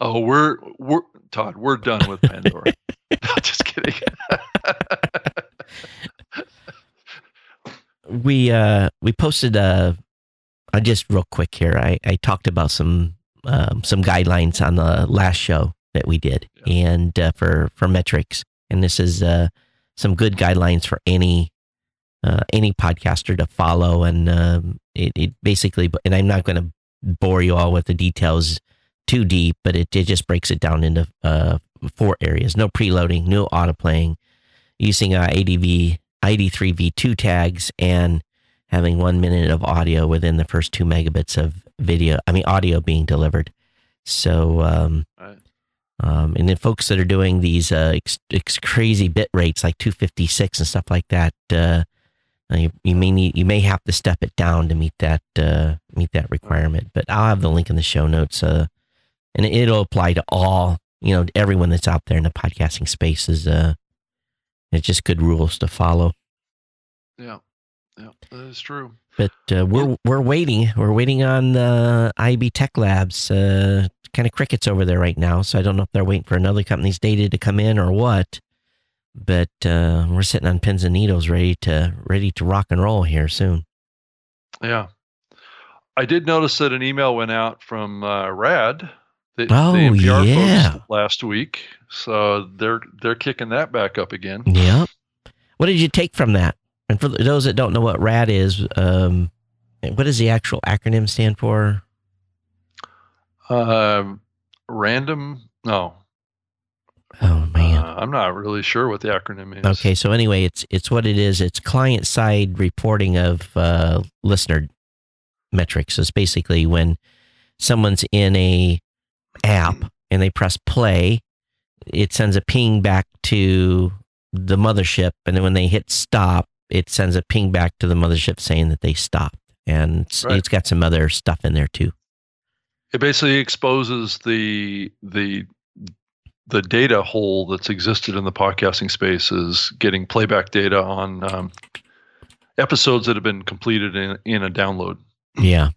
Oh, we're we're Todd. We're done with Pandora. No, just kidding. we uh, we posted uh, I just real quick here. I, I talked about some um, some guidelines on the last show that we did, and uh, for for metrics, and this is uh, some good guidelines for any uh, any podcaster to follow, and um, it, it basically. And I'm not going to bore you all with the details too deep, but it, it just breaks it down into uh, four areas: no preloading, no auto playing, using uh, ADV ID3V2 tags, and having one minute of audio within the first two megabits of video. I mean, audio being delivered. So, um, Right. um, and then folks that are doing these uh, ex- ex- crazy bit rates like 256 and stuff like that, uh, you, you may need you may have to step it down to meet that uh, meet that requirement. But I'll have the link in the show notes, uh, and it'll apply to all you know everyone that's out there in the podcasting space. Is uh, it's just good rules to follow. Yeah, yeah, that is true. But uh, we're we're waiting. We're waiting on uh, IAB Tech Labs. Uh, kind of crickets over there right now. So I don't know if they're waiting for another company's data to come in or what. But uh, we're sitting on pins and needles, ready to ready to rock and roll here soon. Yeah, I did notice that an email went out from uh, Rad, the, Oh, the NPR yeah. folks last week. So they're they're kicking that back up again. Yep. What did you take from that? And for those that don't know what RAD is, um, what does the actual acronym stand for? Um, random. No. Oh man. Uh, I'm not really sure what the acronym is. Okay, so anyway, it's it's what it is. It's client side reporting of uh, listener metrics. So it's basically when someone's in a app and they press play, it sends a ping back to the mothership, and then when they hit stop, it sends a ping back to the mothership saying that they stopped. And it's, Right. it's got some other stuff in there too. It basically exposes the the the data hole that's existed in the podcasting space is getting playback data on um, episodes that have been completed in, in a download. Yeah.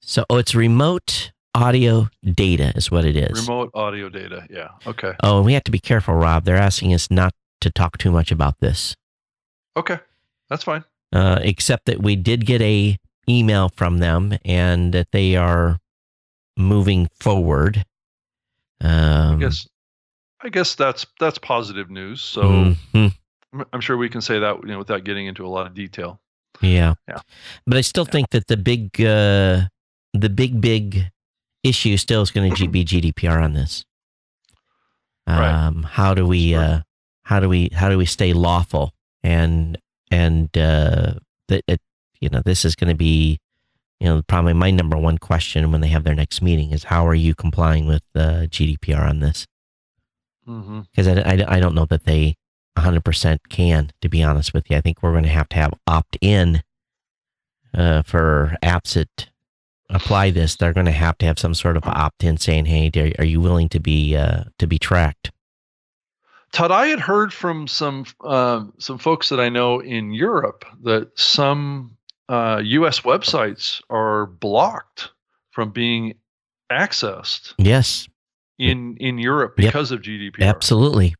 So oh, it's remote audio data is what it is. Remote audio data. Yeah. Okay. Oh, and we have to be careful, Rob. They're asking us not to talk too much about this. Okay. That's fine. uh, except that we did get a email from them and that they are moving forward. Um, I guess I guess that's that's positive news. So mhm, I'm- I'm sure we can say that you know without getting into a lot of detail. yeah, Yeah. But I still think that the big, uh, the big, big issue still is going to be GDPR on this. Right. Um, how do we, Sure. uh, how do we, how do we stay lawful and and uh, that it, you know, this is going to be, you know, probably my number one question when they have their next meeting is how are you complying with uh, GDPR on this? Because I, I, I don't know that they 100% can, to be honest with you. I think we're going to have to have opt in uh, for apps that apply this. They're going to have to have some sort of opt in saying, hey, are, you willing to be uh, to be tracked? Todd, I had heard from some um some folks that I know in Europe that some uh, U.S. websites are blocked from being accessed Yes, in in Europe Yep. because of GDPR. absolutely.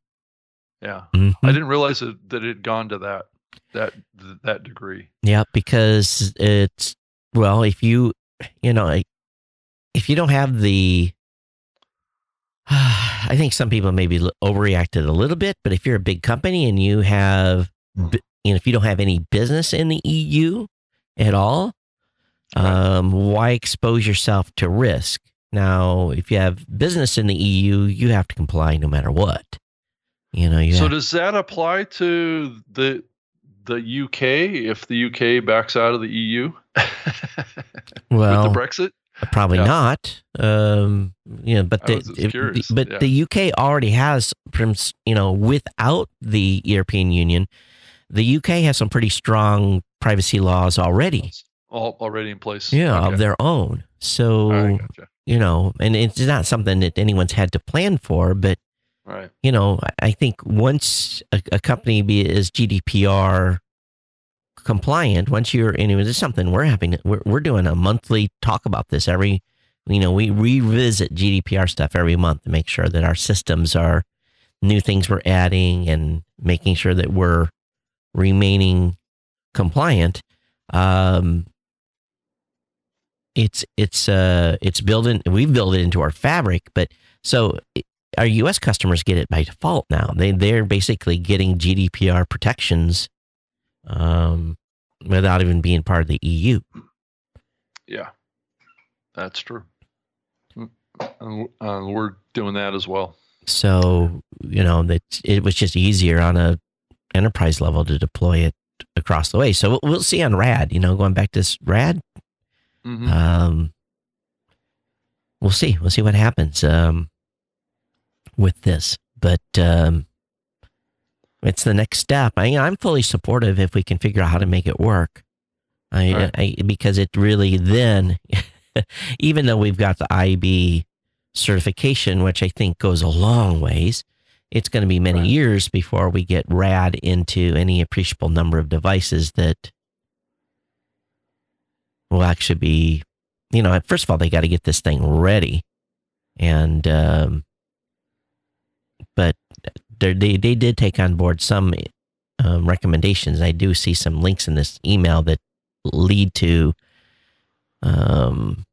Yeah, Mhm. I didn't realize that, that it had gone to that that that degree. Yeah, because it's well, if you you know, if you don't have the I think some people maybe overreacted a little bit, but if you're a big company and you have b- you know, if you don't have any business in the EU at all, Right. um, why expose yourself to risk? Now, if you have business in the EU, you have to comply no matter what. You know, you So have, does that apply to the the UK if the UK backs out of the EU well, with the Brexit? Probably Yeah. not. Um, you know, but the, was just it- but yeah. the UK already has, you know, without the European Union, the UK has some pretty strong privacy laws already. All already in place. Yeah, Okay. of their own. So right, gotcha. you know, and it's not something that anyone's had to plan for, but right. you know, I- I think once a, a company be, is GDPR compliant, once you're, and this is something we're having, we're, we're doing a monthly talk about this every, you know, we revisit GDPR stuff every month to make sure that our systems are new things we're adding and making sure that we're remaining compliant. Um, it's, it's, uh, it's building, we've built it into our fabric, but so our U.S. customers get it by default now. They they're basically getting GDPR protections um, without even being part of the EU. Yeah, that's true. And uh, we're doing that as well. So you know that it was just easier on a enterprise level to deploy it across the way. So we'll, we'll see on Rad. You know, going back to this Rad, Mhm. um, we'll see. We'll see what happens um, with this. But um, it's the next step. I, I'm fully supportive if we can figure out how to make it work. I, Right. I because it really then, even though we've got the IAB certification, which I think goes a long ways, it's going to be many Right. years before we get RAD into any appreciable number of devices that will actually be, you know, first of all, they got to get this thing ready. And, um, they, they, did take on board some um, recommendations. I do see some links in this email that lead to um,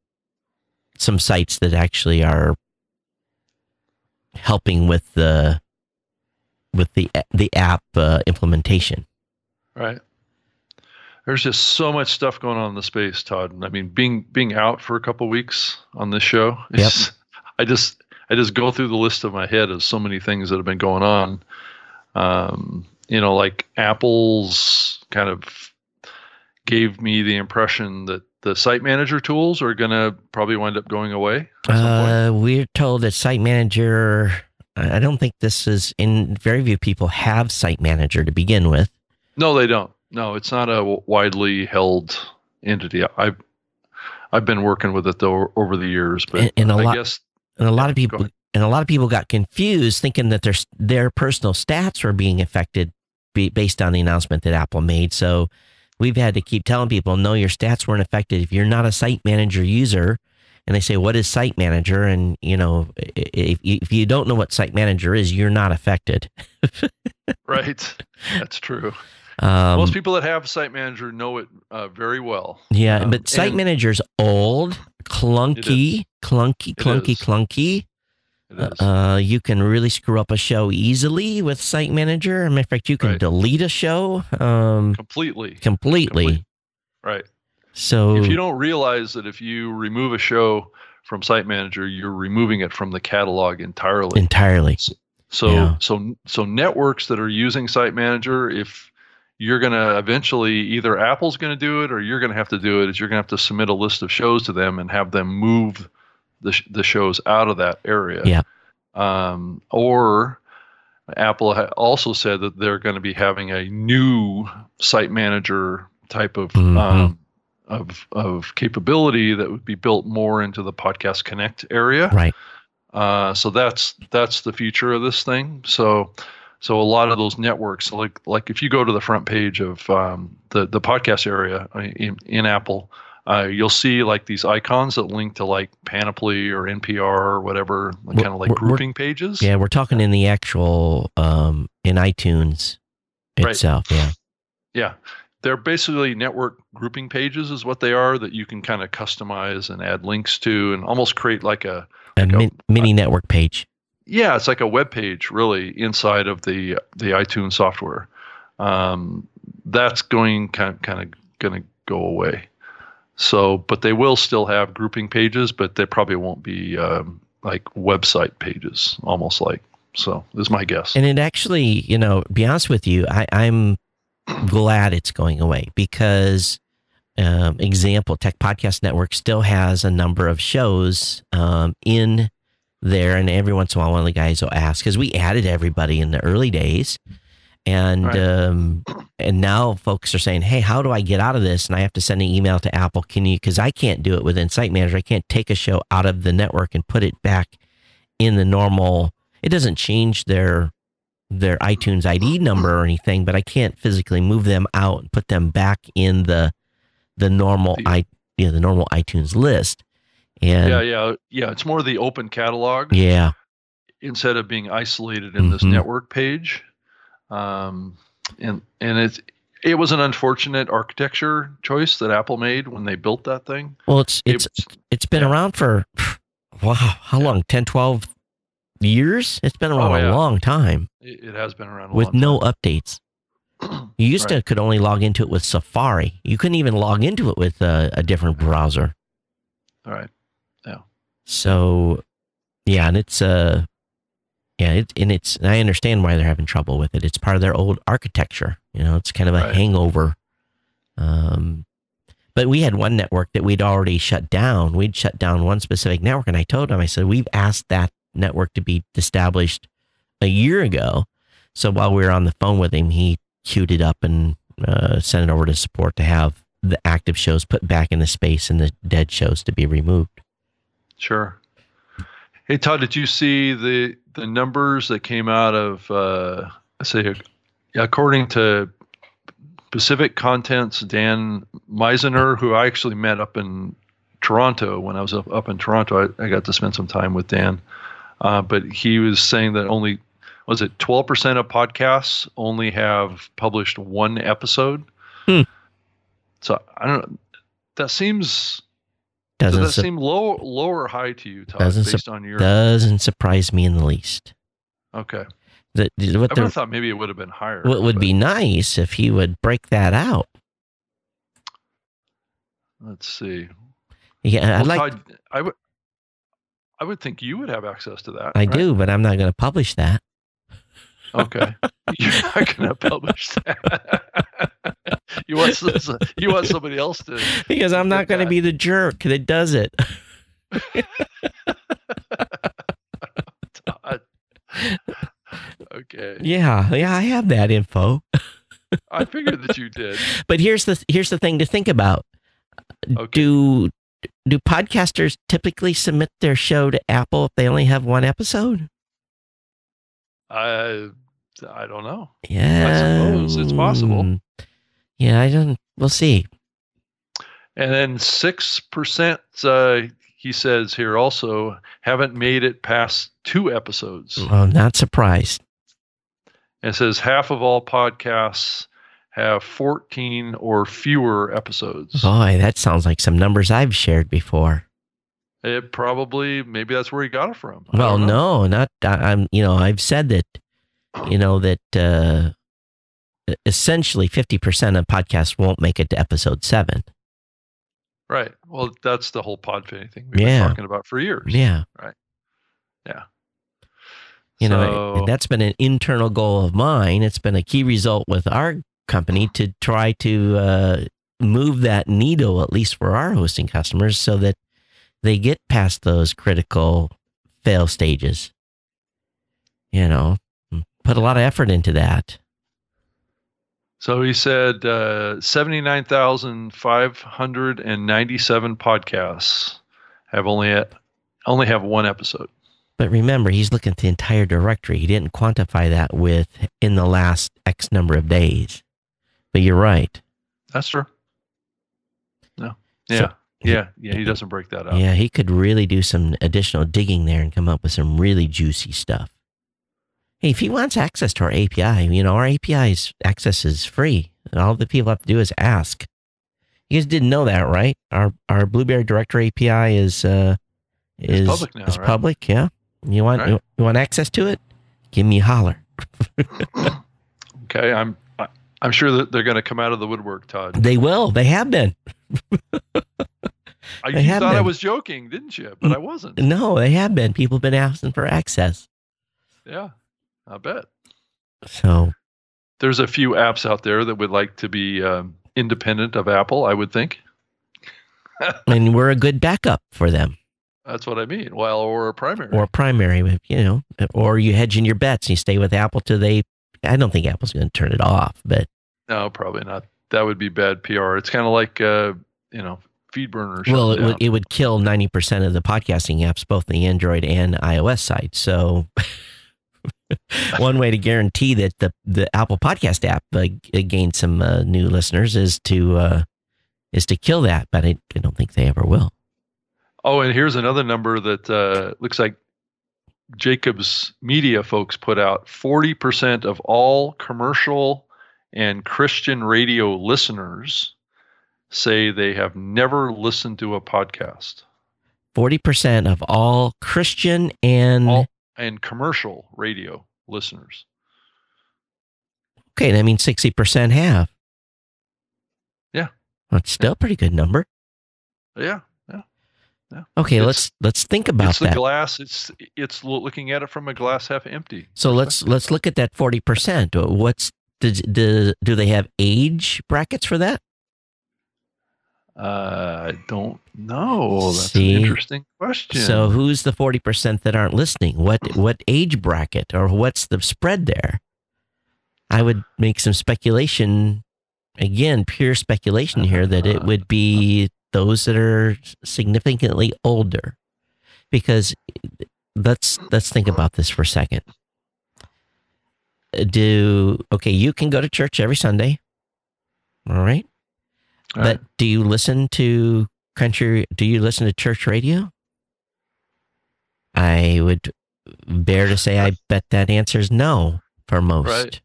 some sites that actually are helping with the with the the app uh, implementation. Right. There's just so much stuff going on in the space, Todd. I mean, being being out for a couple weeks on this show, Yep. I just I just go through the list of my head of so many things that have been going on. Um, you know, like Apple's kind of gave me the impression that the site manager tools are going to probably wind up going away. Uh, we're told that site manager. I don't think this is in very few people have site manager to begin with. No, they don't. No, it's not a widely held entity. I've I've been working with it though over the years, but and, and I lot, guess and a lot yeah, of people and a lot of people got confused, thinking that their their personal stats were being affected based on the announcement that Apple made. So we've had to keep telling people, no, your stats weren't affected if you're not a site manager user. And they say, what is site manager? And you know, if if you don't know what site manager is, you're not affected. right, that's true. Um, Most people that have Site Manager know it uh, very well. Yeah, Um, but Site Manager's old, clunky, clunky, clunky, clunky. Uh, you can really screw up a show easily with Site Manager. In fact, you can Right. delete a show um, completely. completely. Complete. Right. So If you don't realize that if you remove a show from Site Manager, you're removing it from the catalog entirely. entirely, So Yeah. so so networks that are using Site Manager, if you're going to eventually either Apple's going to do it or you're going to have to do it, is you're going to have to submit a list of shows to them and have them move the sh- the shows out of that area. Yeah. Um, or Apple ha- also said that they're going to be having a new Site Manager type of Mhm. um, of of capability that would be built more into the Podcast Connect area. right? Uh, so that's that's the future of this thing. So so a lot of those networks, like like if you go to the front page of um, the the podcast area uh, in, in Apple, uh, you'll see like these icons that link to like Panoply or NPR or whatever, We're- kind of like grouping pages. Yeah, we're talking in the actual um, in iTunes Right. itself. Yeah, Yeah. They're basically network grouping pages, is what they are, that you can kind of customize and add links to, and almost create like a a Like a- min- mini network page. Yeah, it's like a web page really inside of the the iTunes software. Um, that's going kind of, kind of going to go away. So, but they will still have grouping pages, but they probably won't be um, like website pages, almost like. So, is my guess. And it actually, you know, be honest with you, I, I'm glad it's going away because, um, example, Tech Podcast Network still has a number of shows um, in there, and every once in a while, one of the guys will ask because we added everybody in the early days, and Right. um, and now folks are saying, "Hey, how do I get out of this?" And I have to send an email to Apple. Can you? Because I can't do it within Site Manager. I can't take a show out of the network and put it back in the normal. It doesn't change their their iTunes ID number or anything, but I can't physically move them out and put them back in the the normal i you know, the normal iTunes list. And yeah, yeah, yeah, yeah. It's more the open catalog yeah, instead of being isolated in this Mhm. network page. Um, and and it's it was an unfortunate architecture choice that Apple made when they built that thing. Well, it's It it's was- it's been yeah. around for wow, how long? 10, 12 years? It's been around Oh, a long time it, it has been around a with no time. updates. You used to could only log into it with Safari. You couldn't even log into it with a, a different browser. All right. So, yeah, and it's uh, yeah, it, and it's and I understand why they're having trouble with it. It's part of their old architecture. You know, it's kind of a Right. hangover. Um, but we had one network that we'd already shut down. We'd shut down one specific network, and I told him, I said, we've asked that network to be established a year ago. So while we were on the phone with him, he queued it up and uh, sent it over to support to have the active shows put back in the space and the dead shows to be removed. Sure. Hey Todd, did you see the the numbers that came out of uh, say according to Pacific Content's Dan Misener, who I actually met up in Toronto when I was up, up in Toronto. I, I got to spend some time with Dan, uh, but he was saying that only was it twelve percent of podcasts only have published one episode. Hmm. So I don't know. That seems does Doesn't that su- seem low, low or high to you, Todd, Doesn't based on your? doesn't surprise me in the least. okay, The, what I would the, have thought maybe it would have been higher. what would but be nice if he would break that out. Let's see. Yeah, I'd like. Todd, I would. I would think you would have access to that. I right? do, but I'm not going to publish that. Okay, you're not going to publish that. you want some- you want somebody else to. Because I'm not going to be the jerk that does it. Okay, Yeah, yeah, I have that info. I figured that you did. But here's the here's the thing to think about. Okay. Do do podcasters typically submit their show to Apple if they only have one episode? I I don't know. Yeah. I suppose it's possible. Yeah, I don't we'll see. And then six percent, uh, he says here also haven't made it past two episodes. I'm not surprised. And it says half of all podcasts have 14 or fewer episodes. Boy, that sounds like some numbers I've shared before. It probably, maybe that's where he got it from. I Well, no, not I, I'm. You know, I've said that. You know that uh, essentially fifty percent of podcasts won't make it to episode seven. Right. Well, that's the whole Podfade thing we've Yeah. been talking about for years. Yeah, Right. Yeah. you know So- and that's been an internal goal of mine. It's been a key result with our company to try to uh, move that needle at least for our hosting customers, so that they get past those critical fail stages. You know, put a lot of effort into that. So he said uh, 79,597 podcasts have only only have one episode. But remember, he's looking at the entire directory. He didn't quantify that with in the last X number of days. But you're right. That's true. No. So- Yeah. yeah. Yeah. He doesn't break that up. Yeah, he could really do some additional digging there and come up with some really juicy stuff. Hey, if he wants access to our API, you know, our API's access is free. All the people have to do is ask. You guys didn't know that, right? Our our Blubrry Director API is uh It's is public now, right? public, yeah. You want Right. you, you want access to it? Give me a holler. Okay. I'm I'm sure that they're going to come out of the woodwork, Todd. They will. They have been. I, They you have thought I was joking, didn't you? But I wasn't. No, they have been. People have been asking for access. Yeah. I bet. So There's a few apps out there that would like to be um, independent of Apple, I would think. and we're a good backup for them. That's what I mean. Well, or a primary. or primary, you know, or you hedge in your bets and you stay with Apple till they. I don't think Apple's going to turn it off, but no, probably not. That would be bad PR. It's kind of like, uh, you know, FeedBurner. well, it would, it would kill ninety percent of the podcasting apps, both the Android and iOS side. So, one way to guarantee that the the Apple Podcast app uh, gained some uh, new listeners is to uh, is to kill that, but I, I don't think they ever will. Oh, and here's another number that uh, looks like Jacobs Media folks put out 40% of all commercial and Christian radio listeners say they have never listened to a podcast. Forty percent of all Christian and All, and commercial radio listeners. okay, that means sixty percent have. Yeah. that's still a pretty good number. Yeah. Yeah. yeah. Okay, It's- let's let's think about it's the that. glass. It's it's looking at it from a glass half empty. so let's let's look at that forty percent. What's do, do do they have age brackets for that? Uh, I don't know. That's See? an interesting question. So who's the forty percent that aren't listening? What what age bracket or what's the spread there? I would make some speculation, again, pure speculation here, that it would be those that are significantly older, because let's let's think about this for a second. Do okay? You can go to church every Sunday, all right? All right. But do you listen to country? Do you listen to church radio? I would bear to say I bet that answer is no for most. Right.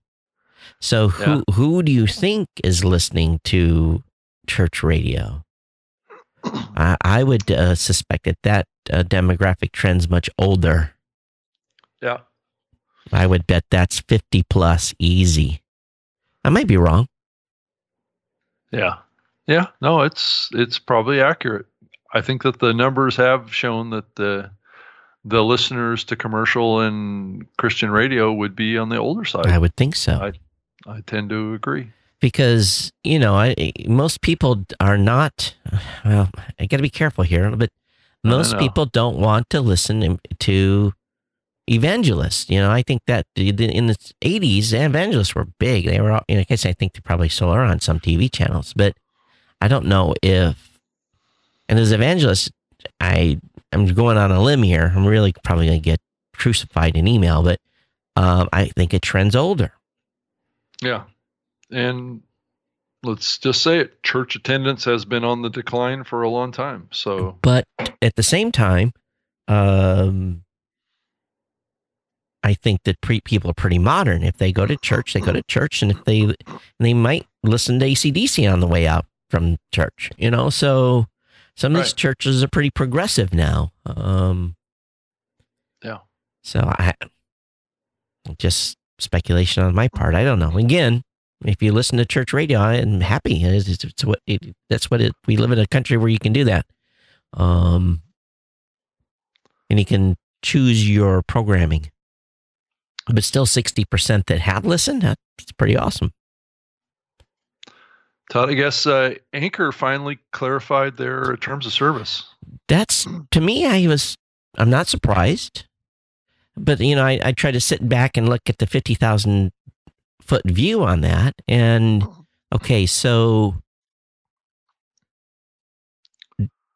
So who who do you think is listening to church radio? I, I would uh, suspect that that uh, demographic trend's much older. yeah. I would bet that's fifty plus easy. I might be wrong. Yeah. Yeah. No, it's it's probably accurate. I think that the numbers have shown that the the listeners to commercial and Christian radio would be on the older side. I would think so. I, I tend to agree. Because, you know, I, most people are not, well, I got to be careful here, but most people don't want to listen to evangelists. You know, I think that in the 80s, evangelists were big. They were, all, you know, I guess I think they probably still are on some TV channels, but I don't know if, and as evangelist, I, I'm going on a limb here. I'm really probably going to get crucified in email, but um, I think it trends older. Yeah. And let's just say it church attendance has been on the decline for a long time. So, but at the same time, um, I think that pre- people are pretty modern. If they go to church, they go to church, and if they they might listen to ACDC on the way out from church, you know. So some of right. these churches are pretty progressive now. Um, yeah. So I just speculation on my part. I don't know. Again, if you listen to church radio, I'm happy. It's, it's, it's what it, that's what it. We live in a country where you can do that. Um, and you can choose your programming but still 60% that have listened. That's pretty awesome. Todd, I guess uh, Anchor finally clarified their terms of service. That's to me, I was, I'm not surprised. But, you know, I, I try to sit back and look at the 50,000 foot view on that. And, okay, so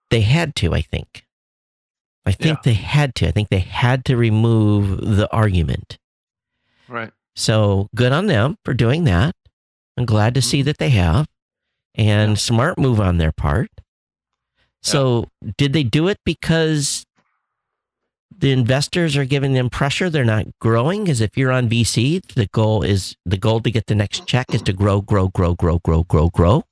they had to, I think. I think yeah. they had to. I think they had to remove the argument. Right. So good on them for doing that. I'm glad to see mm-hmm. that they have and yeah. smart move on their part. So yeah. did they do it because the investors are giving them pressure? They're not growing. Because if you're on VC, the goal is the goal to get the next check is to grow, grow, grow, grow, grow, grow, grow.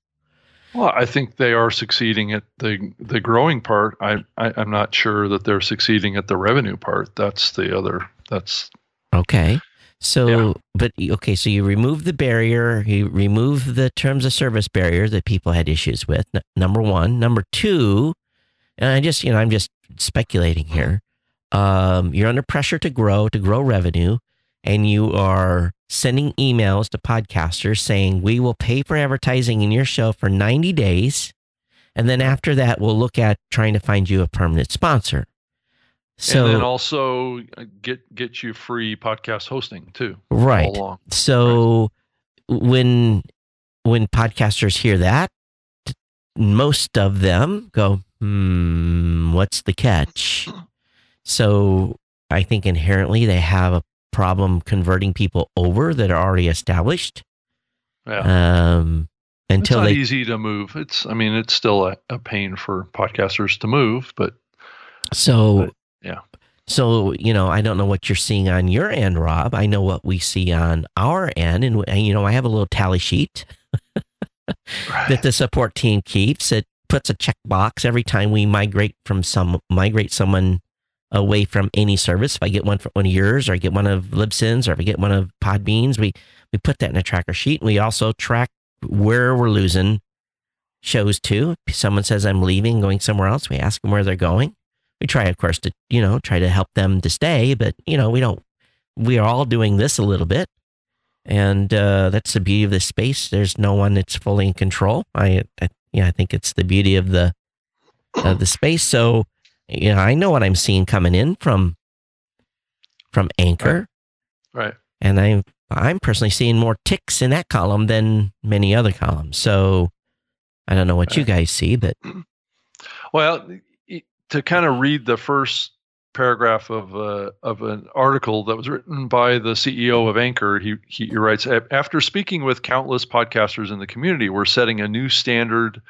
Well, I think they are succeeding at the the growing part. I, I am not sure that they're succeeding at the revenue part. That's the other. That's okay. So, yeah. but okay, so you remove the barrier, you remove the terms of service barrier that people had issues with. N- number one, number two, and I just, you know, I'm just speculating here. Um, you're under pressure to grow, to grow revenue, and you are sending emails to podcasters saying, we will pay for advertising in your show for 90 days. And then after that, we'll look at trying to find you a permanent sponsor. So, and then also uh, get get you free podcast hosting too. Right. So right. when when podcasters hear that, most of them go, "Hmm, what's the catch?" So I think inherently they have a problem converting people over that are already established. Yeah. Um, until it's not they, easy to move. It's I mean it's still a, a pain for podcasters to move, but so but yeah. So, you know, I don't know what you're seeing on your end, Rob. I know what we see on our end. And, you know, I have a little tally sheet right. that the support team keeps. It puts a checkbox every time we migrate from some, migrate someone away from any service. If I get one from one of yours or I get one of Libsyn's or if I get one of Podbeans, we, we put that in a tracker sheet. We also track where we're losing shows to. If someone says I'm leaving, going somewhere else, we ask them where they're going we try, of course, to, you know, try to help them to stay, but, you know, we don't, we are all doing this a little bit. And uh, that's the beauty of this space. There's no one that's fully in control. I, I yeah, I think it's the beauty of the, of the space. So, you know, I know what I'm seeing coming in from, from Anchor. Right. right. And I'm, I'm personally seeing more ticks in that column than many other columns. So I don't know what right. you guys see, but. Well, to kind of read the first paragraph of uh, of an article that was written by the CEO of Anchor. He, he writes after speaking with countless podcasters in the community, we're setting a new standard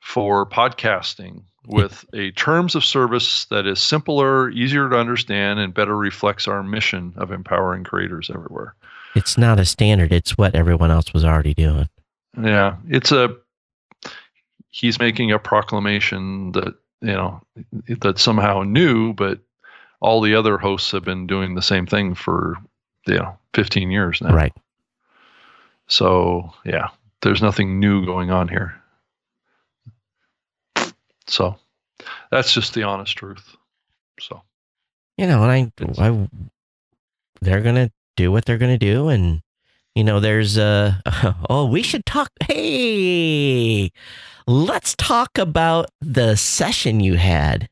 for podcasting with a terms of service that is simpler, easier to understand, and better reflects our mission of empowering creators everywhere. It's not a standard; it's what everyone else was already doing. Yeah, it's a. He's making a proclamation that you know that's somehow new, but all the other hosts have been doing the same thing for you know 15 years now. Right. So yeah, there's nothing new going on here. So that's just the honest truth. So you know, and I, I they're gonna do what they're gonna do, and you know, there's uh, oh, we should talk. Hey, let's talk about the session you had.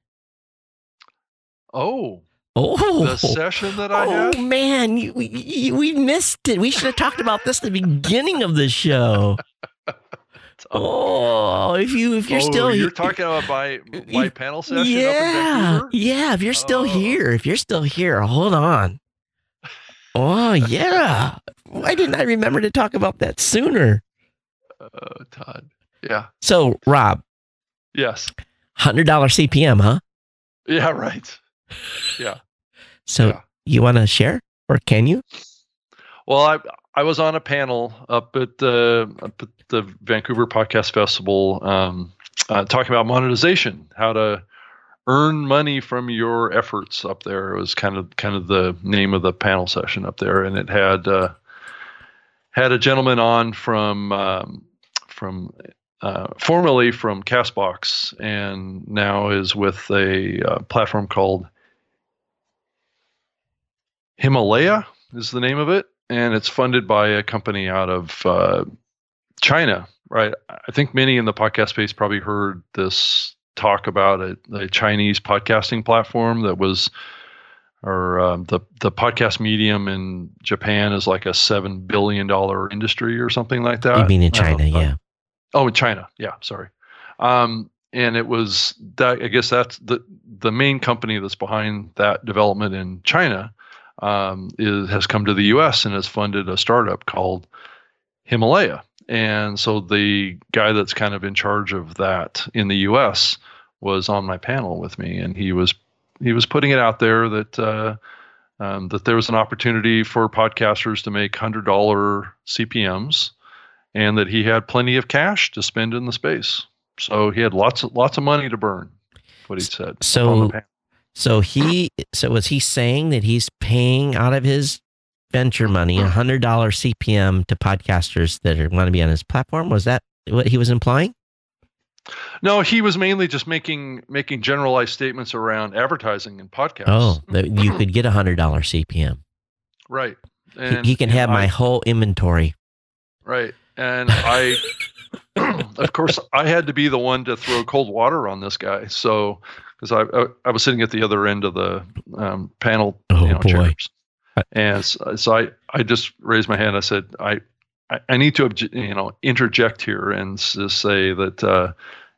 Oh, Oh, the session that I oh had. Oh man, you, we, we missed it. We should have talked about this at the beginning of the show. Oh, if you if you're oh, still you're talking about my my panel session yeah, yeah. If you're still Oh. here, if you're still here, hold on. Oh yeah, why didn't I remember to talk about that sooner? Uh, Todd. Yeah. So, Rob, Yes. hundred dollar CPM, huh? Yeah. Right. Yeah. so Yeah. you want to share, or can you? Well, I I was on a panel up at the up at the Vancouver Podcast Festival, um, uh, talking about monetization, how to earn money from your efforts up there. It was kind of kind of the name of the panel session up there, and it had uh, had a gentleman on from um, from uh, formerly from Castbox, and now is with a uh, platform called Himalaya is the name of it, and it's funded by a company out of uh, China. Right, I think many in the podcast space probably heard this talk about a, a Chinese podcasting platform that was, or um, the the podcast medium in Japan is like a seven billion dollar industry or something like that. you mean in China? I- Yeah. Oh, in China. Yeah, sorry. Um, and it was that. I guess that's the the main company that's behind that development in China. Um, is has come to the U.S. and has funded a startup called Himalaya. And so the guy that's kind of in charge of that in the U.S. was on my panel with me, and he was he was putting it out there that uh, um, that there was an opportunity for podcasters to make hundred dollar CPMS and that he had plenty of cash to spend in the space. So he had lots of lots of money to burn. What he said. So- on the panel. So he, so was he saying that he's paying out of his venture money a hundred dollar CPM to podcasters that are, want to be on his platform? Was that what he was implying? no, he was mainly just making making generalized statements around advertising and podcasts. Oh, you could get a hundred dollar CPM. right. He, And he can have I- my whole inventory. right. And I, of course, I had to be the one to throw cold water on this guy. So because I, I I was sitting at the other end of the um, panel, Oh, you know, boy. chairs. And so, so I, I just raised my hand. I said, I, I, need to, you know, interject here and just say that uh,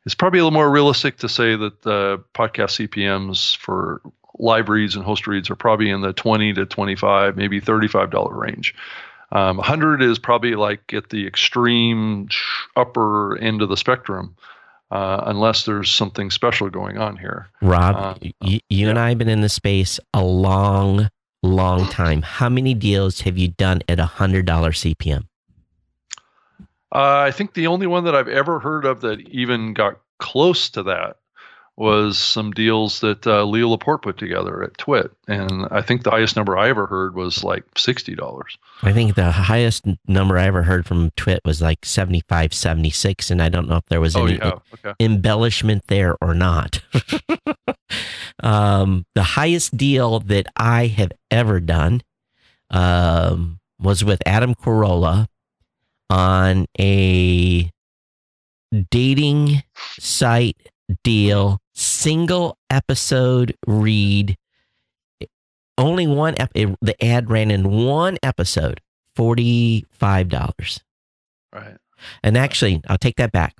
it's probably a little more realistic to say that uh, podcast CPMS for live reads and host reads are probably in the 20 to 25, maybe $35 range. Um, 100 is probably like at the extreme upper end of the spectrum, uh, unless there's something special going on here. Rob, Uh, y- you and I have been in the space a long, long time. How many deals have you done at a hundred dollar CPM? Uh, I think the only one that I've ever heard of that even got close to that was some deals that uh, Leo Laporte put together at TWiT, and I think the highest number I ever heard was like sixty dollars. I think the highest number I ever heard from TWiT was like 75, 76, and I don't know if there was Oh, any have okay. embellishment there or not. um, the highest deal that I have ever done um, was with Adam Carolla on a dating site deal, single episode read. Only one, ep- it, the ad ran in one episode, $45. Right. And actually, I'll take that back.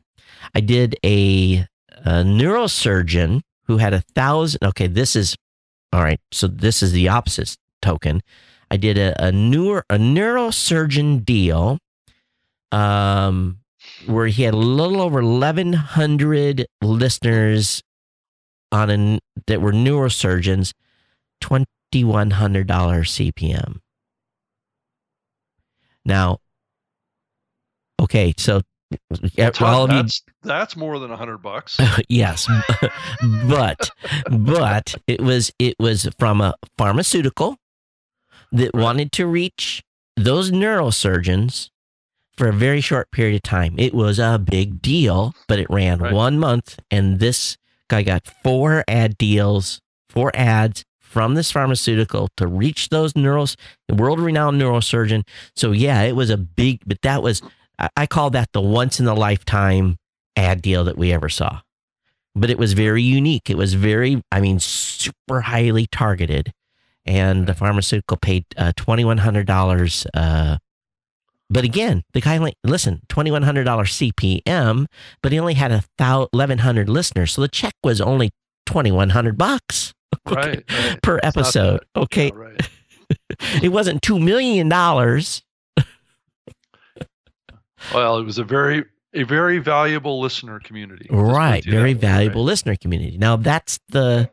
I did a, a neurosurgeon who had a thousand. Okay, this is all right. So this is the opposite token. I did a a, neuro, a neurosurgeon deal, um, where he had a little over eleven hundred listeners on an that were neurosurgeons, twenty one hundred dollars CPM. Now, okay, so yeah, Todd, all of you that's that's more than a hundred bucks. yes but but it was it was from a pharmaceutical that wanted to reach those neurosurgeons for a very short period of time it was a big deal but it ran Right. one month and this guy got four ad deals four ads from this pharmaceutical to reach those neuros, world renowned neurosurgeon. So yeah, it was a big, but that was I, I call that the once in a lifetime ad deal that we ever saw. But it was very unique. It was very, I mean, super highly targeted. And the pharmaceutical paid uh, $2,100 uh, but again, the guy only listen twenty one hundred dollars CPM, but he only had a eleven hundred listeners, so the check was only twenty one hundred bucks right, right. per episode. Okay, right. it wasn't two million dollars. well, it was a very a very valuable listener community. Right, very valuable right. listener community. Now that's the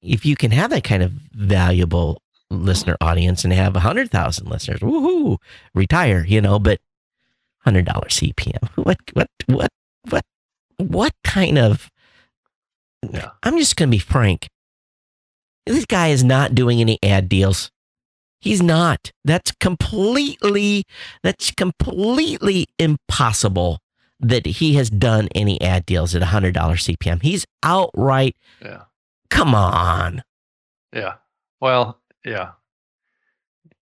if you can have that kind of valuable listener audience and have a hundred thousand listeners. Woohoo! Retire, you know, but hundred dollars CPM. What what what what what kind of yeah. I'm just gonna be frank. This guy is not doing any ad deals. He's not. That's completely that's completely impossible that he has done any ad deals at a hundred dollars CPM. He's outright. Yeah. Come on. Yeah. Well, yeah.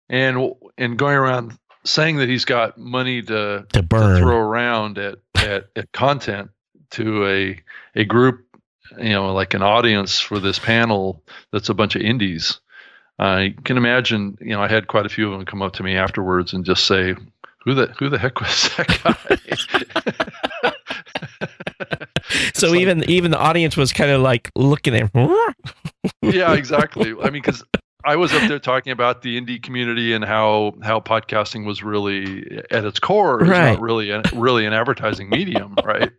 And and going around saying that he's got money to to, burn. to throw around at, at at content to a a group, you know, like an audience for this panel that's a bunch of indies. I can imagine, you know, I had quite a few of them come up to me afterwards and just say, "Who the who the heck was that guy?" so like, even even the audience was kind of like looking at. yeah, exactly. I mean, because I was up there talking about the indie community and how how podcasting was really at its core right. not really an, really an advertising medium, right?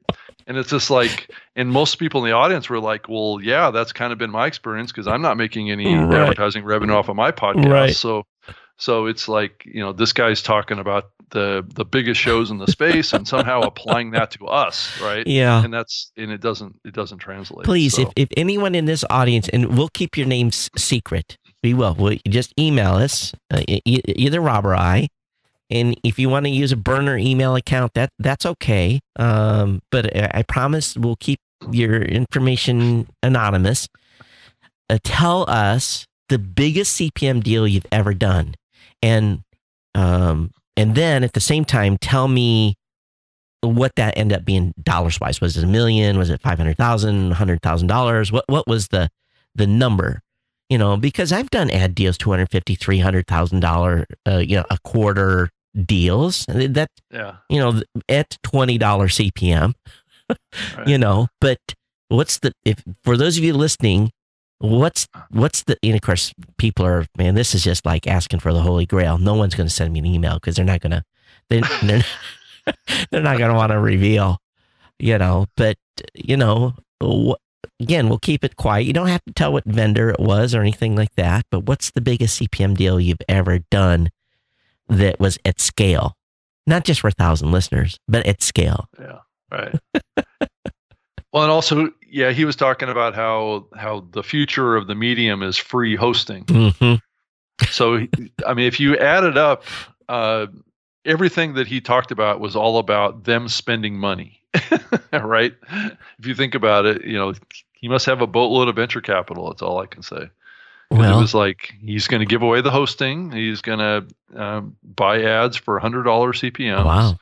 And it's just like, and most people in the audience were like, "Well, yeah, that's kind of been my experience because I'm not making any right. advertising revenue off of my podcast." Right. So, so it's like you know, this guy's talking about the the biggest shows in the space and somehow applying that to us, right? Yeah. And that's and it doesn't it doesn't translate. Please, so. if if anyone in this audience, and we'll keep your names secret we will. We'll just email us, uh, either Rob or I. And if you want to use a burner email account, that that's okay. Um, but I promise we'll keep your information anonymous. Uh, tell us the biggest CPM deal you've ever done, and um, and then at the same time, tell me what that ended up being dollars wise. Was it a million? Was it five hundred thousand? Hundred thousand dollars? What what was the the number? You know, because I've done ad deals, two hundred fifty, three hundred thousand dollar, uh, you know, a quarter deals. That yeah, you know, at twenty dollar CPM, right. you know. But what's the if for those of you listening, what's what's the? And of course, people are man. This is just like asking for the holy grail. No one's going to send me an email because they're not going to. They, they're they're not going to want to reveal, you know. But you know, what again, we'll keep it quiet. You don't have to tell what vendor it was or anything like that. But what's the biggest CPM deal you've ever done that was at scale? Not just for a thousand listeners, but at scale. Yeah, right. well, and also, yeah, he was talking about how how the future of the medium is free hosting. Mm-hmm. So, I mean, if you add it up, uh, everything that he talked about was all about them spending money. right? If you think about it, you know, he must have a boatload of venture capital. That's all I can say. Well, it was like he's going to give away the hosting. He's going to um, buy ads for hundred dollars CPM. Wow.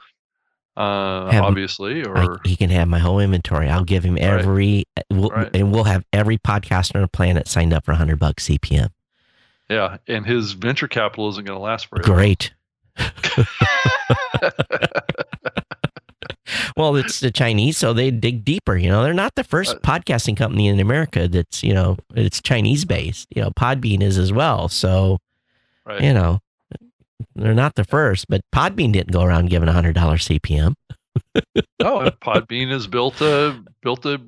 Uh, have, obviously, or I, he can have my whole inventory. I'll give him every, right. We'll, right. and we'll have every podcaster on the planet signed up for hundred bucks CPM. Yeah, and his venture capital isn't going to last forever. Great. well, it's the Chinese, so they dig deeper. You know, they're not the first uh, podcasting company in America that's you know it's Chinese based. You know, Podbean is as well. So, right. you know, they're not the first, but Podbean didn't go around giving a hundred dollars CPM. no, Podbean has built a built a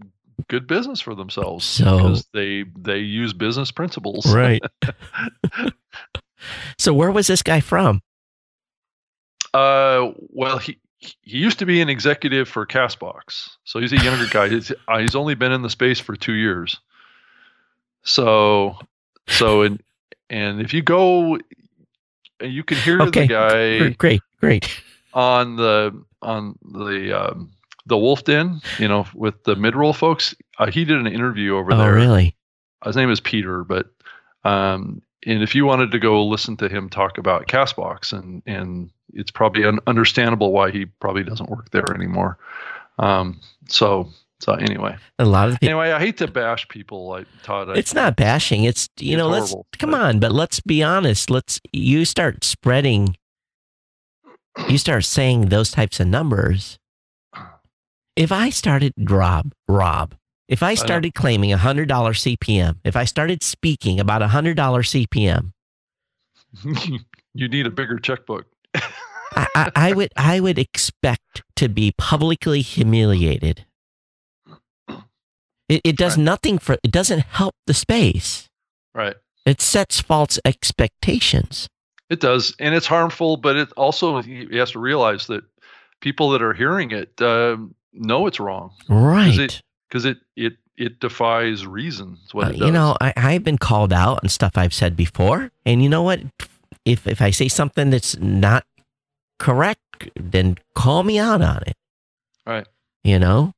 good business for themselves so, because they they use business principles. Right. so where was this guy from? Uh, well, he he used to be an executive for Castbox, so he's a younger guy. He's, uh, he's only been in the space for two years. So, so and and if you go, and you can hear okay. the guy. Great, great. On the on the um, the Wolf Den, you know, with the midroll folks. Uh, he did an interview over oh, there. Oh, really? his name is Peter, but um, and if you wanted to go listen to him talk about Castbox, and and it's probably un- understandable why he probably doesn't work there anymore. Um, so so anyway, a lot of people, anyway, I hate to bash people like Todd. I, it's not bashing. It's you it's know, let's come but, on, but let's be honest. Let's you start spreading. You start saying those types of numbers. If I started Rob, Rob, if I started claiming a hundred dollar CPM, if I started speaking about a hundred dollar CPM, you need a bigger checkbook. I, I, I would I would expect to be publicly humiliated. It, it does right. nothing for it doesn't help the space. Right. It sets false expectations. It does, and it's harmful. But it also he has to realize that people that are hearing it uh, know it's wrong. Right because it it it defies reason. what uh, You know, I, I've been called out on stuff I've said before, and you know what? If if I say something that's not correct, then call me out on it. Right. You know.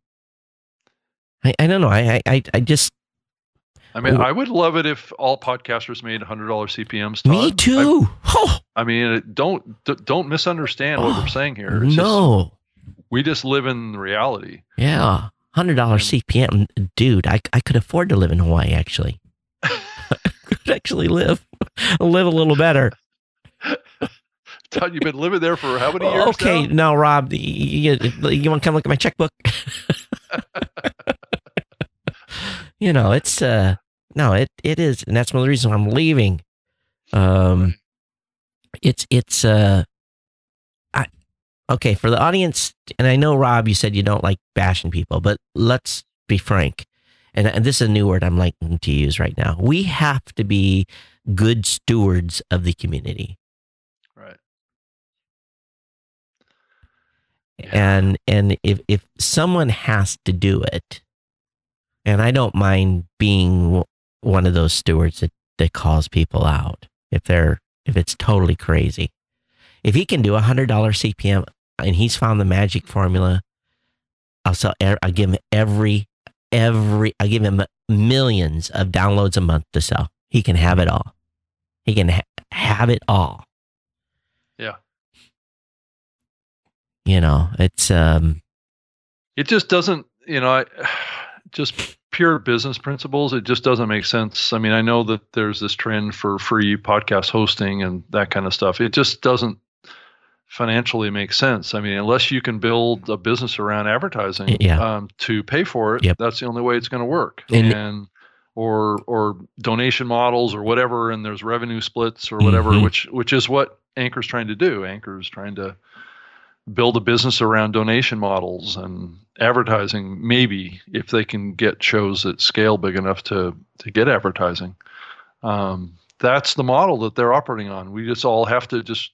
I, I don't know. I I I just. I mean, I would love it if all podcasters made hundred dollar CPMS. Todd. Me too. I, I mean, don't don't misunderstand what we're saying here. It's no, just, we just live in reality. Yeah. Hundred dollar CPM, dude. I I could afford to live in Hawaii. Actually, could actually live live a little better. Todd, you've been living there for how many years? Okay, now, now Rob, you, you, you want to come look at my checkbook? you know, it's uh, no, it it is, and that's one of the reasons I'm leaving. Um, it's it's uh, okay, for the audience, and I know Rob, you said you don't like bashing people, but let's be frank. And, and this is a new word I'm liking to use right now. We have to be good stewards of the community. Right. Yeah. And and if if someone has to do it, and I don't mind being one of those stewards that, that calls people out if they're if it's totally crazy. If he can do a hundred dollar CPM and he's found the magic formula, I'll sell. I give him every every. I give him millions of downloads a month to sell. He can have it all. He can ha- have it all. Yeah. You know, it's um. It just doesn't. You know, I just pure business principles. It just doesn't make sense. I mean, I know that there's this trend for free podcast hosting and that kind of stuff. It just doesn't financially make sense. I mean, unless you can build a business around advertising yeah. um, to pay for it, yep. that's the only way it's going to work. And, and, or or donation models or whatever, and there's revenue splits or whatever, mm-hmm. which which is what Anchor's trying to do. Anchor's trying to build a business around donation models and advertising. Maybe if they can get shows that scale big enough to to get advertising. Um, that's the model that they're operating on. We just all have to just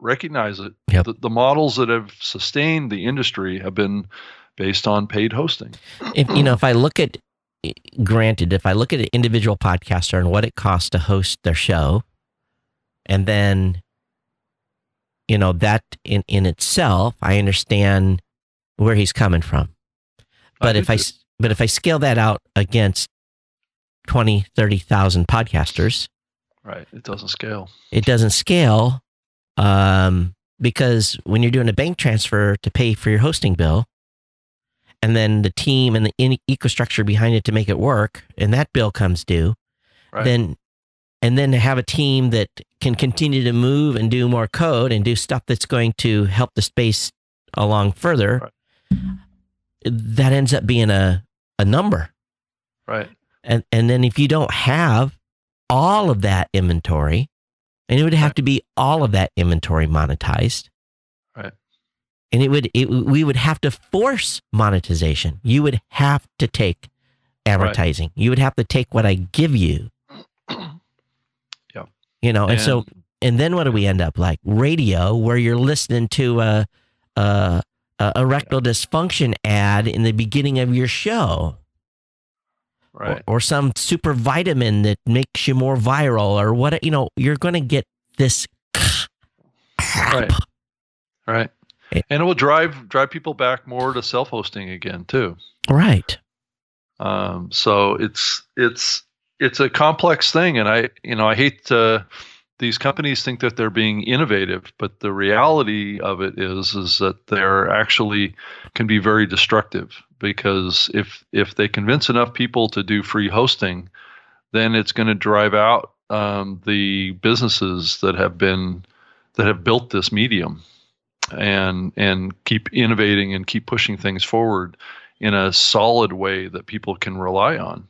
recognize it. Yep. The, the, models that have sustained the industry have been based on paid hosting. If you know, if I look at, eh, granted, if I look at an individual podcaster and what it costs to host their show, and then, you know, that in in itself, I understand where he's coming from. But I if I but if I scale that out against 20, 30,000 podcasters, right, it doesn't scale. It doesn't scale um, because when you're doing a bank transfer to pay for your hosting bill, and then the team and the in- ecostructure behind it to make it work, and that bill comes due, right. then and then to have a team that can continue to move and do more code and do stuff that's going to help the space along further, right. that ends up being a a number, right? And and then if you don't have all of that inventory, and it would have right. to be all of that inventory monetized. Right. And it would it, we would have to force monetization. You would have to take advertising. Right. You would have to take what I give you. yeah. You know, and, and, so and then what do we end up like? Radio where you're listening to a a, a erectile yeah. dysfunction ad in the beginning of your show right. or, or some super vitamin that makes you more viral or what you know you're going to get this right. Right. And it will drive drive people back more to self-hosting again too. Right. Um, so it's it's it's a complex thing, and I you know I hate to, these companies think that they're being innovative, but the reality of it is is that they're actually can be very destructive because if if they convince enough people to do free hosting, then it's going to drive out um, the businesses that have been that have built this medium and and keep innovating and keep pushing things forward in a solid way that people can rely on.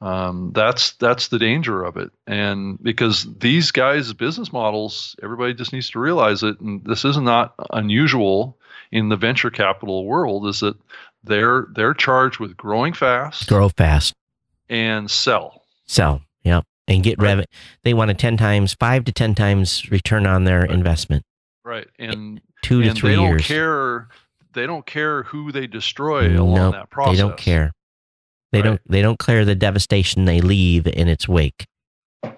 Um, that's that's the danger of it, and because these guys' business models, everybody just needs to realize it, and this is not unusual in the venture capital world. Is that they're they're charged with growing fast, grow fast, and sell, sell, yep, and get right. revenue. They want a ten times, five to ten times return on their right. investment. Right, and two and to three they don't. Care, they don't care who they destroy along nope, that process. They don't care. They Right. don't. They don't care the devastation they leave in its wake.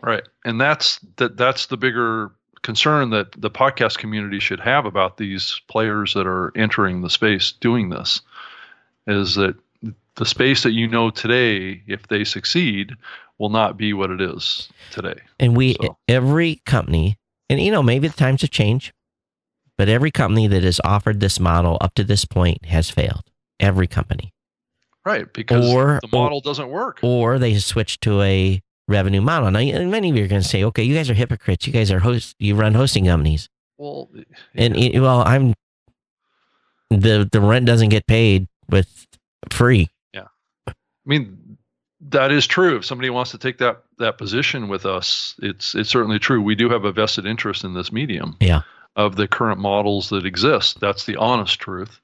Right, and that's that. That's the bigger concern that the podcast community should have about these players that are entering the space doing this, is that the space that you know today, if they succeed, will not be what it is today. And we, So- every company, and you know, maybe the times have changed, but every company that has offered this model up to this point has failed. Every company, Right, because Or- the model doesn't work. or they switch to a revenue model. Now, and many of you are going to say, "Okay, you guys are hypocrites. You guys are host. You run hosting companies." Well, And yeah, it- well, I'm the the rent doesn't get paid with free. Yeah. I mean, that is true. If somebody wants to take that that position with us, it's it's certainly true. We do have a vested interest in this medium. Yeah. Of the current models that exist, that's the honest truth.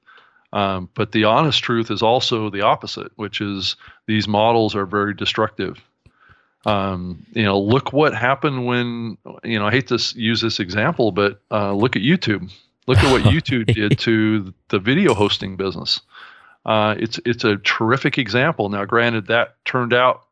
Um, but the honest truth is also the opposite, which is these models are very destructive. Um, you know, look what happened when you know. I hate to use this example, but uh, look at YouTube. Look at what YouTube did to the video hosting business. Uh, it's it's a terrific example. Now, granted, that turned out,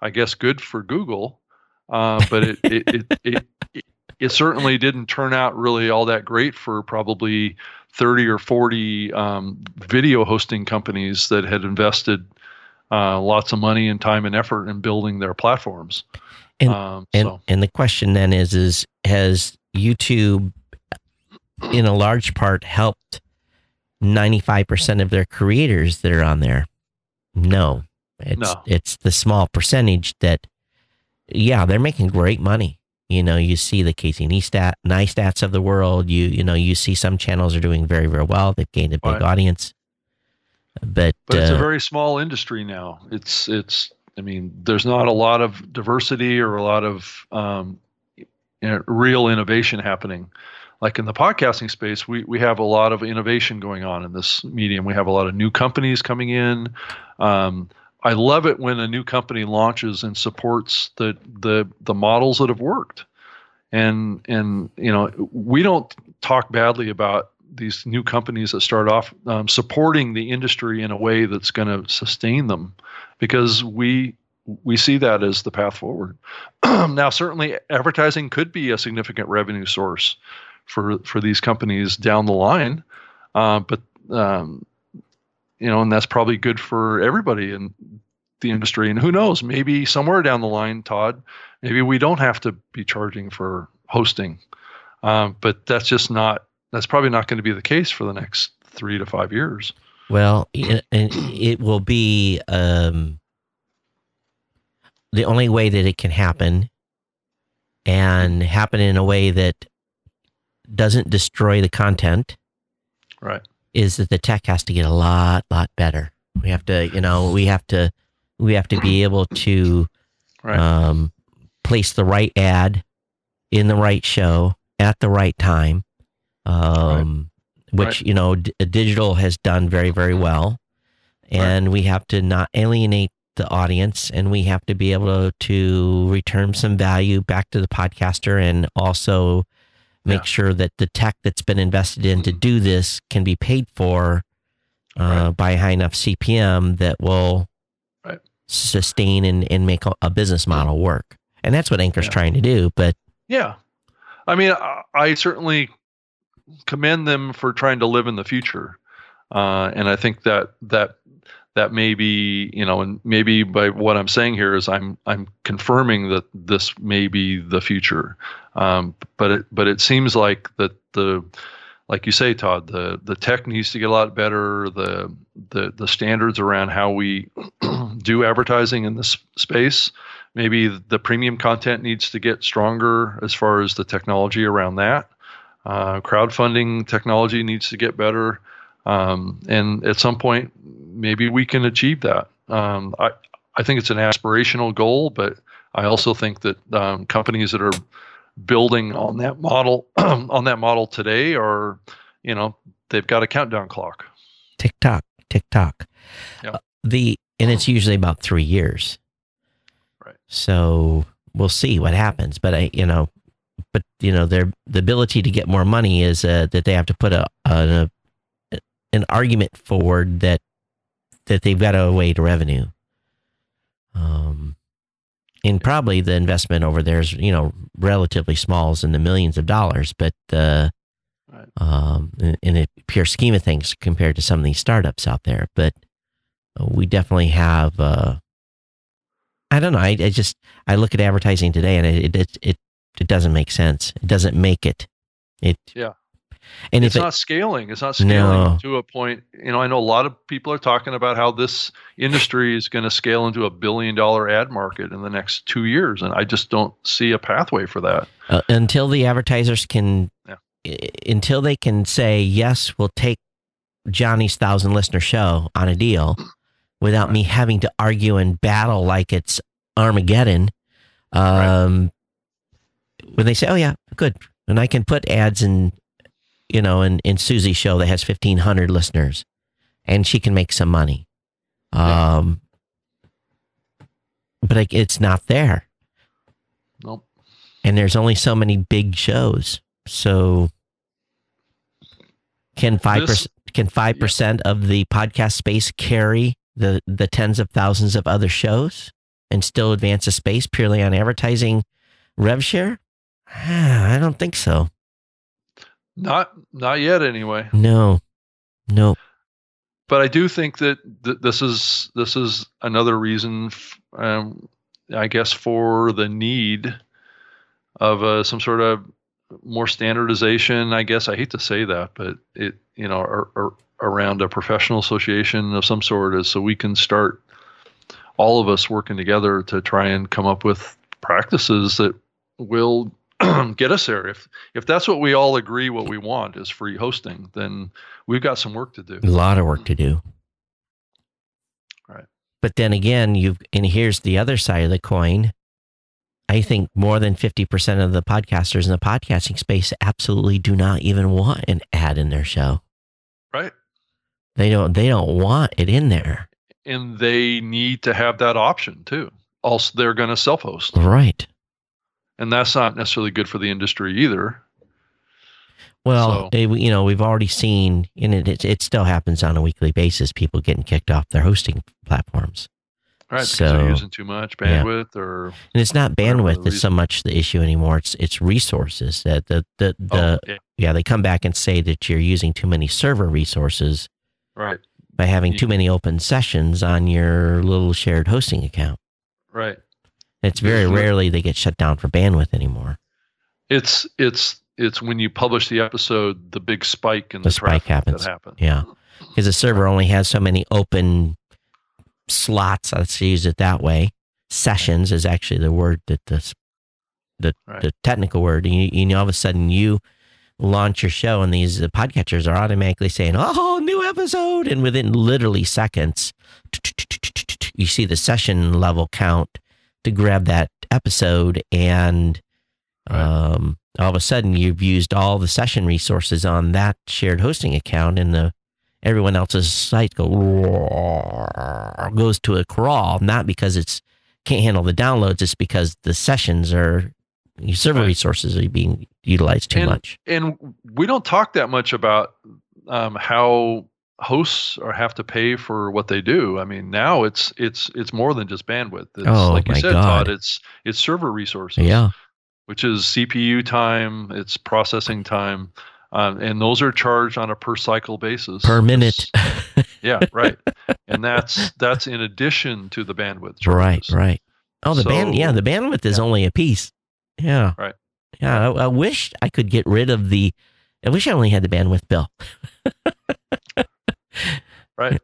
I guess, good for Google, uh, but it it, it, it it it certainly didn't turn out really all that great for probably thirty or forty um, video hosting companies that had invested uh, lots of money and time and effort in building their platforms. And- um, And so and the question then is is has YouTube in a large part helped 95% of their creators that are on there? No. It's No. it's the small percentage that yeah, they're making great money. You know, you see the Casey Neistat, Neistats of the world. You you know, you see some channels are doing very very well. They've gained a big Right. audience. But, but it's a uh, very small industry now. It's it's. I mean, there's not a lot of diversity or a lot of um, you know, real innovation happening. Like in the podcasting space, we we have a lot of innovation going on in this medium. We have a lot of new companies coming in. Um, I love it when a new company launches and supports the the the models that have worked. And and you know, we don't talk badly about these new companies that start off um, supporting the industry in a way that's going to sustain them because we we see that as the path forward now certainly advertising could be a significant revenue source for for these companies down the line. Uh, but um, you know and that's probably good for everybody in the industry. And who knows maybe somewhere down the line todd maybe we don't have to be charging for hosting. Um, but that's just not that's probably not going to be the case for the next three to five years. Well, it, it will be um, the only way that it can happen and happen in a way that doesn't destroy the content Right. is that the tech has to get a lot, lot better. We have to, you know, we have to, we have to be able to Right. um, place the right ad in the right show at the right time, um, which Right. you know d- digital has done very very well, and we have to not alienate the audience, and we have to be able to return some value back to the podcaster, and also make Yeah. sure that the tech that's been invested in to do this can be paid for uh, Right. by a high enough CPM that will Right. sustain and, and make a, business model work. And that's what Anchor's Yeah. trying to do. But Yeah. I mean, I, I certainly commend them for trying to live in the future, uh, and I think that that that may be you know and maybe by what i'm saying here is i'm i'm confirming that this may be the future. Um, but it but it seems like that the like you say todd the the tech needs to get a lot better. The the the standards around how we do advertising in this space maybe the premium content needs to get stronger as far as the technology around that. Uh, crowdfunding technology needs to get better. Um, and at some point, maybe we can achieve that. Um, I, I think it's an aspirational goal, but I also think that um, companies that are building on that model on that model today are, you know, they've got a countdown clock. Tick tock, tick tock. Yeah. Uh, the and it's usually about three years. Right. So we'll see what happens, but I, you know, but you know, their the ability to get more money is uh, that they have to put a, a an argument forward that that they've got a way to revenue. Um, and probably the investment over there is you know relatively small, is in the millions of dollars, but uh, right. um, in, in a pure scheme of things compared to some of these startups out there, but we definitely have. Uh, I don't know. I, I, just I look at advertising today, and it it it it doesn't make sense. It doesn't make it. It yeah. And it's not scaling. It's not scaling no. to a point. You know, I know a lot of people are talking about how this industry is going to scale into a billion dollar ad market in the next two years, and I just don't see a pathway for that uh, until the advertisers can, yeah. until they can say yes, we'll take Johnny's thousand listener show on a deal without me having to argue and battle like it's Armageddon. Um, right. When they say, "Oh yeah, good," and I can put ads in you know, in, in Susie's show that has 1,500 listeners and she can make some money. Um, but it's not there. Nope. And there's only so many big shows. So can 5% this, can 5 yeah. of the podcast space carry the the tens of thousands of other shows and still advance a space purely on advertising rev share? I don't think so. Not not yet, anyway. No, no. But I do think that th- this is this is another reason, f- um, I guess, for the need of uh, some sort of more standardization. I guess I hate to say that, but it you know or, or around a professional association of some sort is so we can start all of us working together to try and come up with practices that will get us there. If if that's what we all agree what we want is free hosting, then we've got some work to do. A lot of work to do. Right. But then again, you've and here's the other side of the coin. I think more than 50% of the podcasters in the podcasting space absolutely do not even want an ad in their show. Right. They don't they don't want it in there. And they need to have that option too. Also they're going to self-host. Right and that's not necessarily good for the industry either. Well, so. you know, we've already seen, and it, it, it still happens on a weekly basis. People getting kicked off their hosting platforms. Right, so, because they're using too much bandwidth, yeah. or and it's not bandwidth that's so much the issue anymore. It's it's resources that oh, the the, the oh, yeah. yeah. they come back and say that you're using too many server resources, right, by having too many open sessions on your little shared hosting account, right. It's very mm-hmm. rarely they get shut down for bandwidth anymore. It's it's it's when you publish the episode, the big spike in the, the spike happens. That happens. Yeah, because the server only has so many open slots. Let's use it that way. Sessions is actually the word that the the, right. the technical word. And you, you all of a sudden you launch your show, and these the podcatchers are automatically saying, "Oh, new episode!" And within literally seconds, you see the session level count to grab that episode and um, all of a sudden you've used all the session resources on that shared hosting account and the everyone else's site go, goes to a crawl not because it's can't handle the downloads it's because the sessions are server right. resources are being utilized too and, much and we don't talk that much about um, how hosts are have to pay for what they do. I mean, now it's it's it's more than just bandwidth. It's, oh, like you said, God. Todd, it's it's server resources. Yeah. Which is CPU time, it's processing time. um, and those are charged on a per cycle basis per minute. yeah, right. And that's that's in addition to the bandwidth right, charges. right. Oh, the band. Yeah, the bandwidth is yeah. only a piece. Yeah. Right. Yeah. I, I wish I could get rid of the. I wish I only had the bandwidth bill. Right.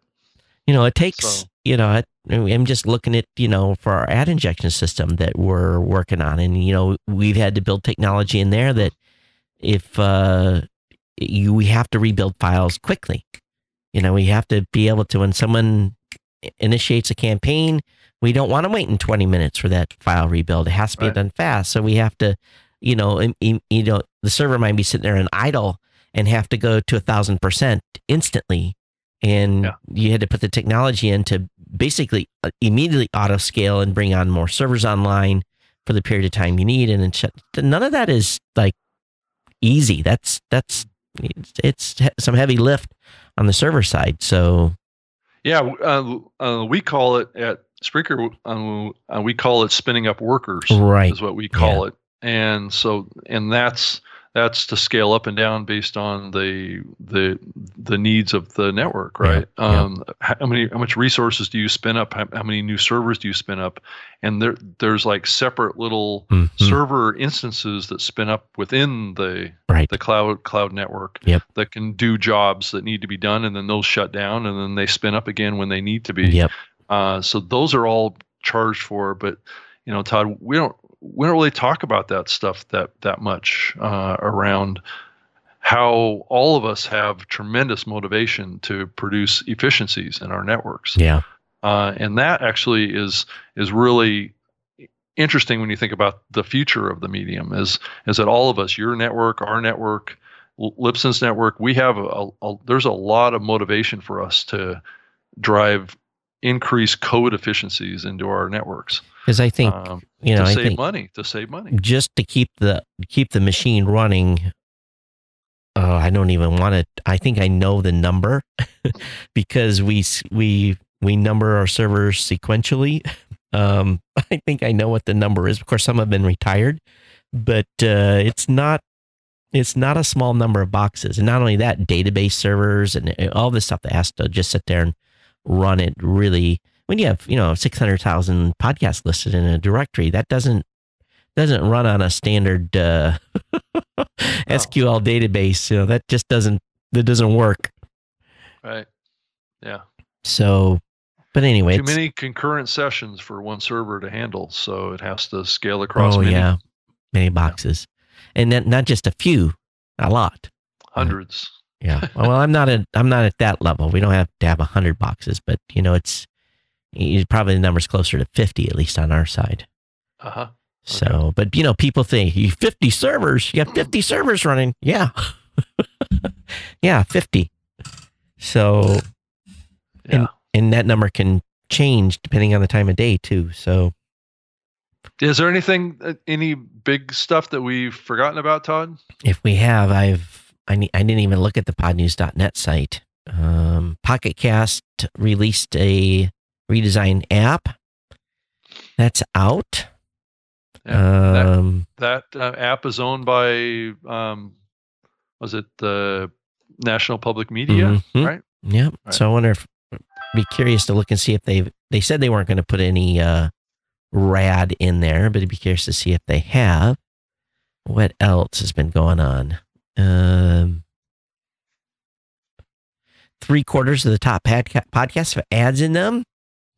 You know, it takes. So- You know, I, I'm just looking at you know for our ad injection system that we're working on, and you know we've had to build technology in there that if uh, you we have to rebuild files quickly. You know, we have to be able to when someone initiates a campaign, we don't want to wait in 20 minutes for that file rebuild. It has to be Right. done fast. So we have to, you know, you know, the server might be sitting there and idle and have to go to a thousand percent instantly. And Yeah. you had to put the technology in to basically uh, immediately auto scale and bring on more servers online for the period of time you need. And then shut, none of that is like easy. That's, that's, it's, it's some heavy lift on the server side. So Yeah, uh, uh, we call it at Spreaker. Uh, uh, we call it spinning up workers. Right. is what we call it. And so, and that's that's to scale up and down based on the the the needs of the network, right? yeah. Um, how many how much resources do you spin up? How, how many new servers do you spin up? And there there's like separate little Mhm. server instances that spin up within the right. the cloud cloud network Yep. that can do jobs that need to be done, and then those shut down, and then they spin up again when they need to be. Yep. Uh, so those are all charged for, but you know, Todd, we don't we don't really talk about that stuff that that much uh, around how all of us have tremendous motivation to produce efficiencies in our networks, Yeah. uh, and that actually is is really interesting when you think about the future of the medium. Is is that all of us, your network, our network, Libsyn's network, we have a, a there's a lot of motivation for us to drive increased code efficiencies into our networks Because I think, um, you know, to I save money. To save money. just to keep the keep the machine running. Oh, I don't even want to. I think I know the number because we we we number our servers sequentially. Um, I think I know what the number is. Of course, some have been retired, but uh, it's not it's not a small number of boxes. And not only that, database servers and uh, all this stuff that has to just sit there and run it. Really, when you have you know six hundred thousand podcasts listed in a directory, that doesn't doesn't run on a standard uh, SQL database. You know that just doesn't that doesn't work. Right. Yeah. So, but anyway, Too many concurrent sessions for one server to handle, so it has to scale across oh many yeah, many boxes, and then not just a few, a lot. hundreds. Yeah. well, I'm not at I'm not at that level. We don't have to have a hundred boxes, but you know, it's it's probably the number's closer to fifty at least on our side. Uh huh. So, but you know, people think you 50 servers, you have 50 servers running. Yeah. yeah, 50. So, Yeah. and that number can change depending on the time of day too. So, Is there anything, uh, any big stuff that we've forgotten about, Todd? if we have, I've, I, ne- I didn't even look at the podnews.net site. Um, Pocket Cast released a redesigned app that's out. Yeah, that- um, That uh, app is owned by, um, was it the National Public Media? Mhm. Right. Yeah. Right. So I wonder if be curious to look and see if they they said they weren't going to put any uh rad in there, but I'd be curious to see if they have. What else has been going on? Um three quarters of the top podca- podcasts have ads in them.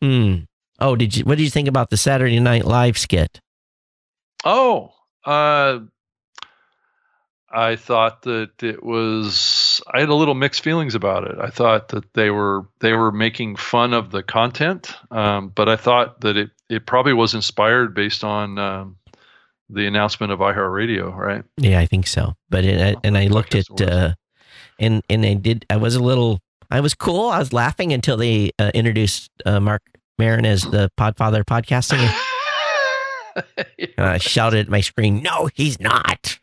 Hmm. Oh, did you? What did you think about the Saturday Night Live skit? Oh, uh, I thought that it was. I had a little mixed feelings about it. I thought that they were they were making fun of the content, um, but I thought that it it probably was inspired based on um, the announcement of iHeartRadio, right? Yeah, I think so. But it, and I looked at uh, and and I did. I was a little. I was cool. I was laughing until they uh, introduced uh, Marc Maron as the Podfather podcasting. And I shouted at my screen, "No, he's not."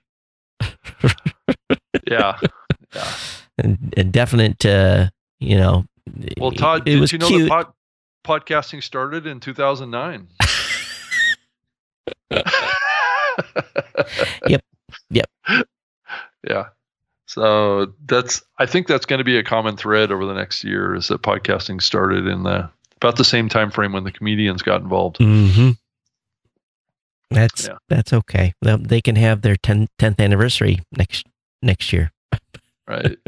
yeah, yeah. And, and definite, uh, you know. Well, Todd, it did was you know cute. that pod, podcasting started in 2009? Yep, yep. Yeah. So that's I think that's going to be a common thread over the next year is that podcasting started in the about the same time frame when the comedians got involved. Mm-hmm. That's Yeah. that's okay. They- They can have their 10, 10th anniversary next next year. Right.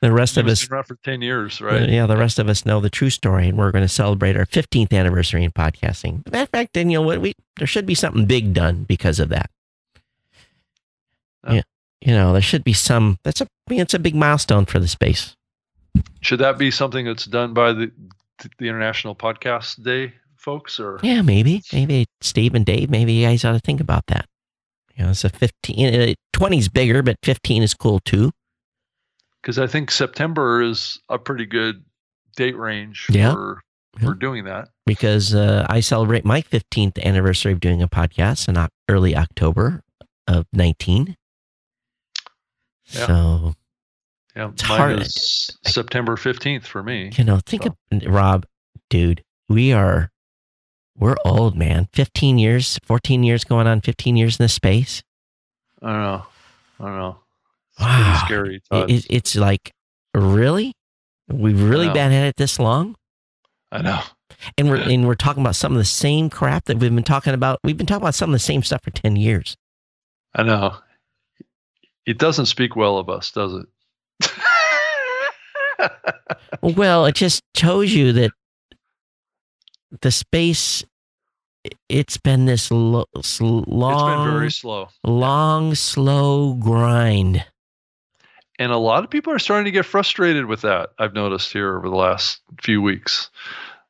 The rest of us, been around for ten years, uh, right? yeah, the rest of us know the true story, and we're going to celebrate our 15th anniversary in podcasting. Matter of fact, then you know what? We there should be something big done because of that. Yeah. Yeah, you know, there should be some. That's a I mean, it's a big milestone for the space. Should that be something that's done by the the International Podcast Day folks, or Yeah, maybe, maybe Steve and Dave, maybe you guys ought to think about that. You know, it's a 15, uh, 20 is bigger, but 15 is cool too. Because I think September is a pretty good date range Yeah. for Yeah. for doing that. because uh, I celebrate my 15th anniversary of doing a podcast in early October of 19. Yeah. So, Yeah, It's mine hard. is September fifteenth for me. you know, think So- of Rob, dude, we are, we're old, man. 15 years, 14 years going on, 15 years in this space. I don't know. I don't know. Wow. scary. It, it's like, really? We've really been at it this long? I know. And we're, and we're talking about some of the same crap that we've been talking about. We've been talking about some of the same stuff for 10 years. I know. It doesn't speak well of us, does it? Well, it just shows you that the space it's been this lo- s- it's been long very slow. long slow grind. And a lot of people are starting to get frustrated with that. I've noticed here over the last few weeks.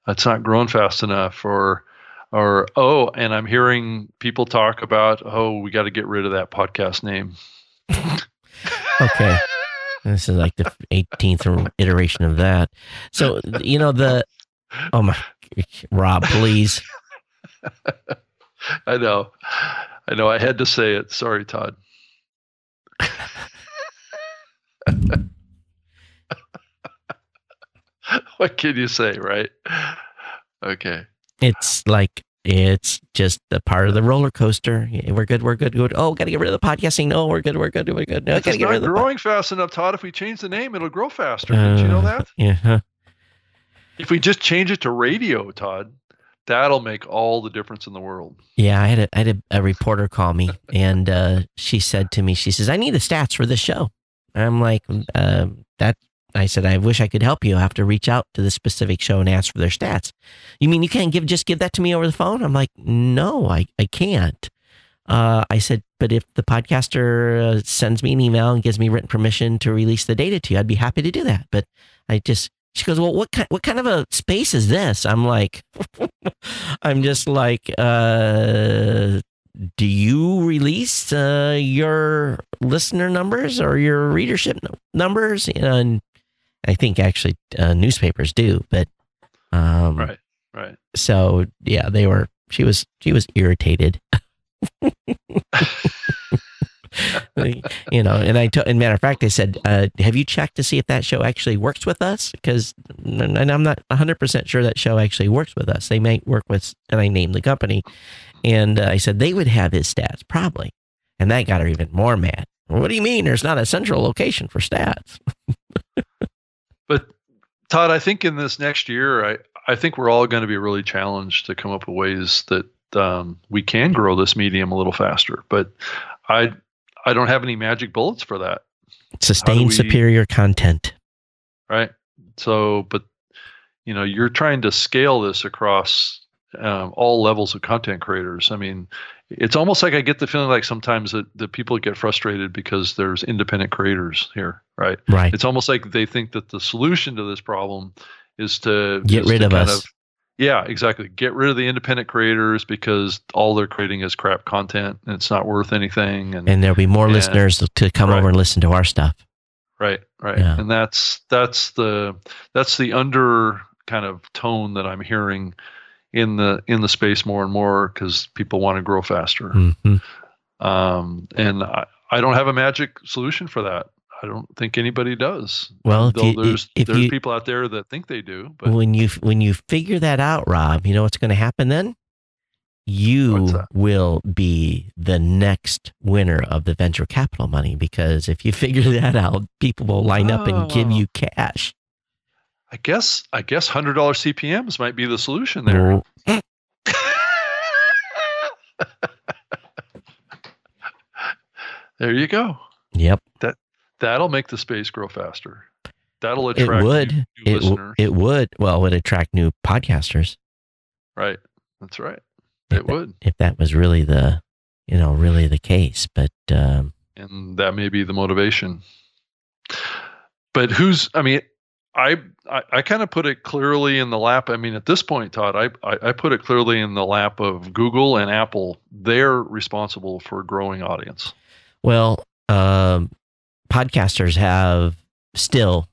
It's not growing fast enough or or oh, and I'm hearing people talk about, oh, we got to get rid of that podcast name. Okay. This is like the 18th iteration of that. So, you know the Oh my Rob, please. I know. I know I had to say it. Sorry, Todd. what can you say, right? Okay. It's like it's just a part of the roller coaster. We're good, we're good, good. Oh, gotta get rid of the podcasting. No, we're good, we're good, we're good. No, It's gotta get not rid of the growing fast enough, Todd. If we change the name, it'll grow faster. Did you know Uh, that? Yeah. huh. If we just change it to radio, Todd, that'll make all the difference in the world. Yeah, I had a, I had a, a reporter call me, and uh, she said to me, she says, "I need the stats for this show." I'm like, uh, "That." I said, "I wish I could help you. I have to reach out to the specific show and ask for their stats." You mean you can't give just give that to me over the phone? I'm like, "No, I I can't." Uh, I said, "But if the podcaster uh, sends me an email and gives me written permission to release the data to you, I'd be happy to do that." But I just she goes, "Well, what kind what kind of a space is this?" I'm like, I'm just like, uh, do you release uh, your listener numbers or your readership numbers? And I think actually uh, newspapers do, but um, Right. Right. So yeah, they were. She was. She was irritated. you know, and I told, and matter of fact, I said, uh, "Have you checked to see if that show actually works with us?" Because, and I'm not 100 percent sure that show actually works with us. They may work with, and I named the company, and uh, I said they would have his stats probably, and that got her even more mad. What do you mean? There's not a central location for stats. But Todd, I think in this next year, I, I think we're all going to be really challenged to come up with ways that um, we can grow this medium a little faster. But I I don't have any magic bullets for that, Sustain we- superior content. right? So, but you know, you're trying to scale this across um, all levels of content creators. I mean, it's almost like I get the feeling like sometimes that, that people get frustrated because there's independent creators here, right? Right. it's almost like they think that the solution to this problem is to Get is rid to of us. yeah, exactly. Get rid of the independent creators because all they're creating is crap content and it's not worth anything. And, And there'll be more Yeah. listeners to come Right. over and listen to our stuff. right, right. Yeah. And that's that's the that's the under kind of tone that I'm hearing in the in the space more and more because people want to grow faster. hmm Um, and I, I don't have a magic solution for that. I don't think anybody does. Well, you- there's there's you- people out there that think they do, but When you when you figure that out, Rob, you know what's going to happen then? you will be the next winner of the venture capital money because if you figure that out, people will line up and give Oh. you cash. I guess I guess hundred dollar CPMS might be the solution there. There you go. Yep, That that'll make the space grow faster. That'll attract it would. new, new It, w- it would. Well, it would attract new podcasters right. That's right. If It that- would. if that was really the, you know, really the case. But um, and that may be the motivation. But who's? I mean, I I, I kind of put it clearly in the lap. I mean, at this point, Todd, I, I I put it clearly in the lap of Google and Apple. They're responsible for growing audience. Well, um, podcasters have still.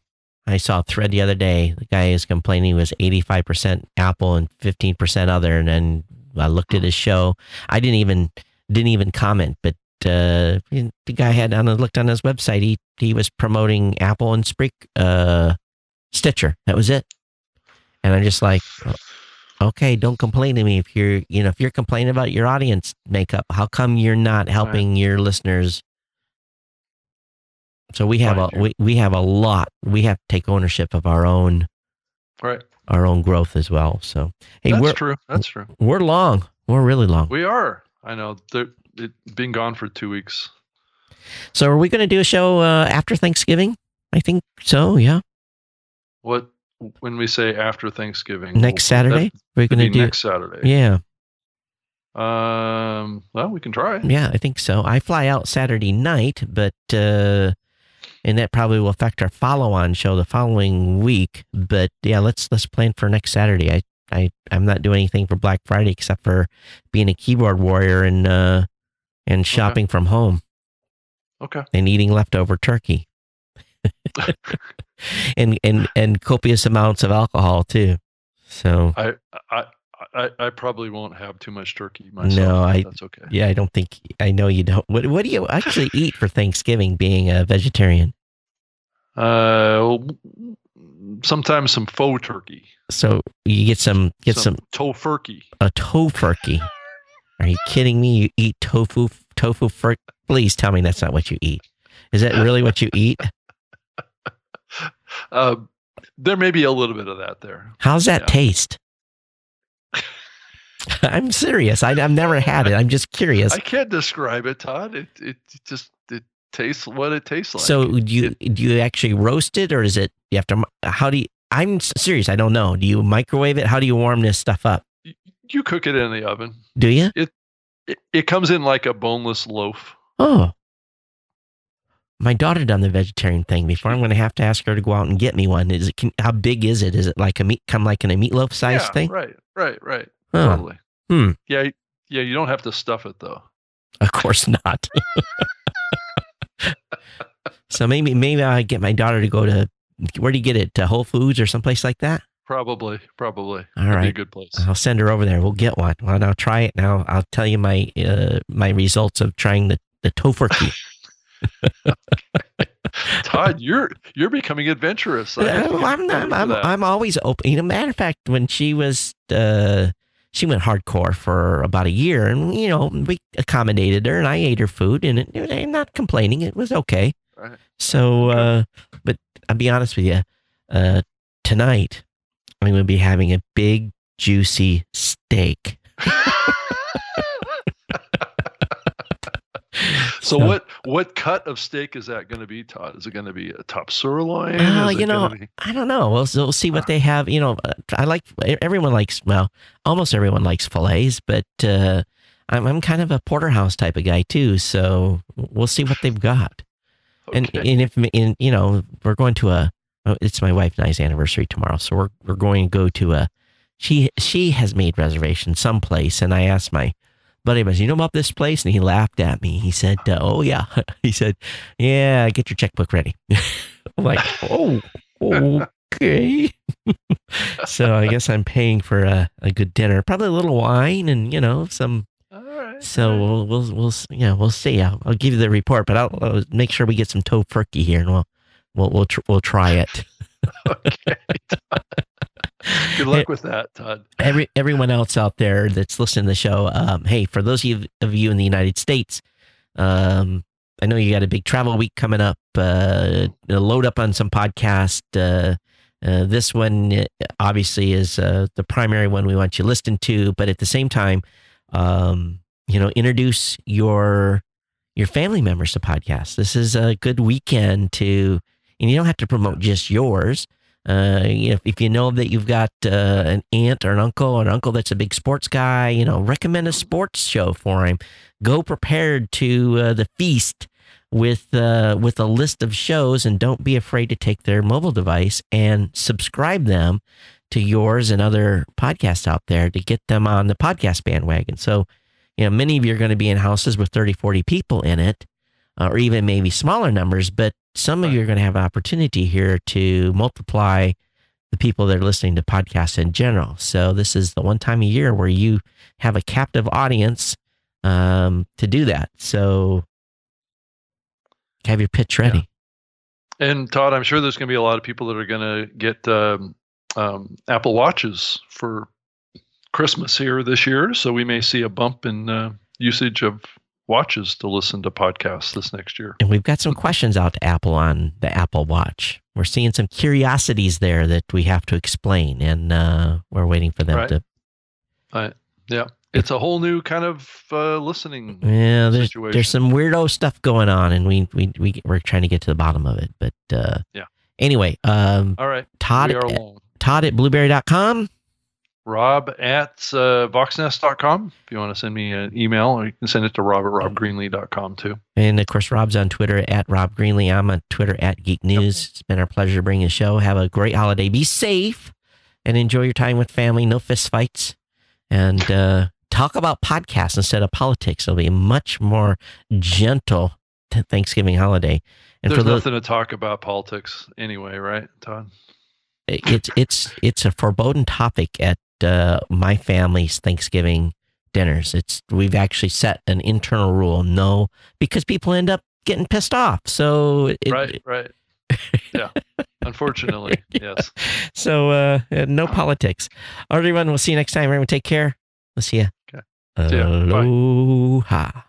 I saw a thread the other day. The guy is complaining was eighty five percent Apple and fifteen percent other, and then I looked at his show. I didn't even didn't even comment, but uh, the guy had on looked on his website. He he was promoting Apple and Spreaker, uh, Stitcher. That was it. And I'm just like, okay, don't complain to me if you're you know if you're complaining about your audience makeup. How come you're not helping your listeners? So we have a we, we have a lot. We have to take ownership of our own Right. our own growth as well. So hey, That's we're true. That's true. we're long. We're really long. We are. I know. They're it, been gone for two weeks. So are we going to do a show uh, after Thanksgiving? I think so. Yeah, What when we say after Thanksgiving? next Saturday we're going to do. next Saturday. Yeah, Um. Well, we can try. yeah, I think so. I fly out Saturday night, but uh, and that probably will affect our follow-on show the following week. But yeah, let's let's plan for next Saturday. I I I'm not doing anything for Black Friday except for being a keyboard warrior and uh and shopping from home Okay. and eating leftover turkey. and and and copious amounts of alcohol too. So I I I, I probably won't have too much turkey myself. No, I- That's okay. yeah, I don't think I know you don't. What what do you actually eat for Thanksgiving? Being a vegetarian, Uh, sometimes some faux turkey. so you get some get some, tofurkey. a tofurkey. Are you kidding me? You eat tofu tofu fur? Please tell me that's not what you eat. Is that really what you eat? Uh, there may be a little bit of that there. How's that Yeah. taste? I'm serious. I, I've never had it. I'm just curious. I can't describe it, Todd. It it just it tastes what it tastes like. so do you do you actually roast it or is it you have to? How do you? I'm serious. I don't know. Do you microwave it? How do you warm this stuff up? you cook it in the oven. Do you? It it comes in like a boneless loaf. Oh. My daughter done the vegetarian thing before. I'm going to have to ask her to go out and get me one. Is it can, how big is it? Is it like a meat come like in a meatloaf size yeah, thing? Right, right, right. Huh. Totally. Hmm. Yeah, yeah. You don't have to stuff it though. Of course not. so maybe maybe I get my daughter to go to where do you get it? To Whole Foods or someplace like that? Probably, probably. All That'd be a right. good place. I'll send her over there. We'll get one. Well, I'll try it now. I'll tell you my uh, my results of trying the the tofurkey. Todd, you're you're becoming adventurous. I have to give I'm, not, I'm. I'm always open. You know, matter of fact, when she was, uh, she went hardcore for about a year, and you know, we accommodated her, and I ate her food, and it, I'm not complaining. It was okay. Right. So, uh, but I'll be honest with you, uh, tonight I'm going to be having a big, juicy steak. so what what cut of steak is that going to be, Todd? Is it going to be a top sirloin? Is you know, be- I don't know. We'll, we'll see what they have. You know, uh, I like everyone likes well, almost everyone likes fillets, but uh, I'm I'm kind of a porterhouse type of guy too. So we'll see what they've got. And Okay. and and if and, you know we're going to a oh, it's my wife and I's anniversary tomorrow, so we're we're going to go to a she she has made reservations someplace, and I asked my buddy, I was, you know about this place, and he laughed at me. He said, uh, "Oh yeah," he said, "Yeah, get your checkbook ready." I'm like, "Oh, okay." so I guess I'm paying for a, a good dinner, probably a little wine, and you know some all right. so all right. we'll we'll we'll yeah we'll see. I'll, I'll give you the report, but I'll, I'll make sure we get some tofurkey here, and we'll we'll we'll tr- we'll try it. okay. Good luck with that, Todd. Every everyone else out there that's listening to the show, um, hey, for those of you, of you in the United States, um, I know you got a big travel week coming up. Uh, load up on some podcast. Uh, uh, this one uh, obviously is uh, the primary one we want you to listen to, but at the same time, um, you know, introduce your your family members to podcasts. This is a good weekend to, and you don't have to promote just yours. Uh, if, if you know that you've got uh, an aunt or an uncle or an uncle that's a big sports guy, you know, recommend a sports show for him. Go prepared to uh, the feast with uh, with a list of shows, and don't be afraid to take their mobile device and subscribe them to yours and other podcasts out there to get them on the podcast bandwagon. So, you know, many of you are going to be in houses with 30, 40 people in it, uh, or even maybe smaller numbers, but some of you are going to have an opportunity here to multiply the people that are listening to podcasts in general. So this is the one time a year where you have a captive audience um, to do that. So have your pitch ready. Yeah. And Todd, I'm sure there's going to be a lot of people that are going to get um, um, Apple Watches for Christmas here this year. So we may see a bump in uh, usage of watches to listen to podcasts this next year. And we've got some questions out to Apple on the Apple Watch. We're seeing some curiosities there that we have to explain, and uh, we're waiting for them right. to. Right. Yeah. It's a whole new kind of uh, listening. Yeah, there's, situation. there's some weirdo stuff going on, and we we we we're trying to get to the bottom of it. But uh, yeah. Anyway, um, all right. Todd, at, Todd at blubrry.com. Rob at uh, voxnest.com if you want to send me an email, or you can send it to rob at robgreenlee.com too. And of course, Rob's on Twitter at Rob Greenlee. I'm on Twitter at Geek News. Yep. It's been our pleasure to bring the show. Have a great holiday. Be safe and enjoy your time with family. No fist fights. And uh, talk about podcasts instead of politics. It'll be a much more gentle Thanksgiving holiday. And There's for nothing to talk about politics anyway, right, Todd? It's it's it's a foreboding topic at uh, my family's Thanksgiving dinners. It's we've actually set an internal rule, no, because people end up getting pissed off. So it, right, right, yeah. Unfortunately, yes. So uh, no politics. All right, everyone. We'll see you next time. Everyone, take care. We'll see you. Okay. See ya. Aloha.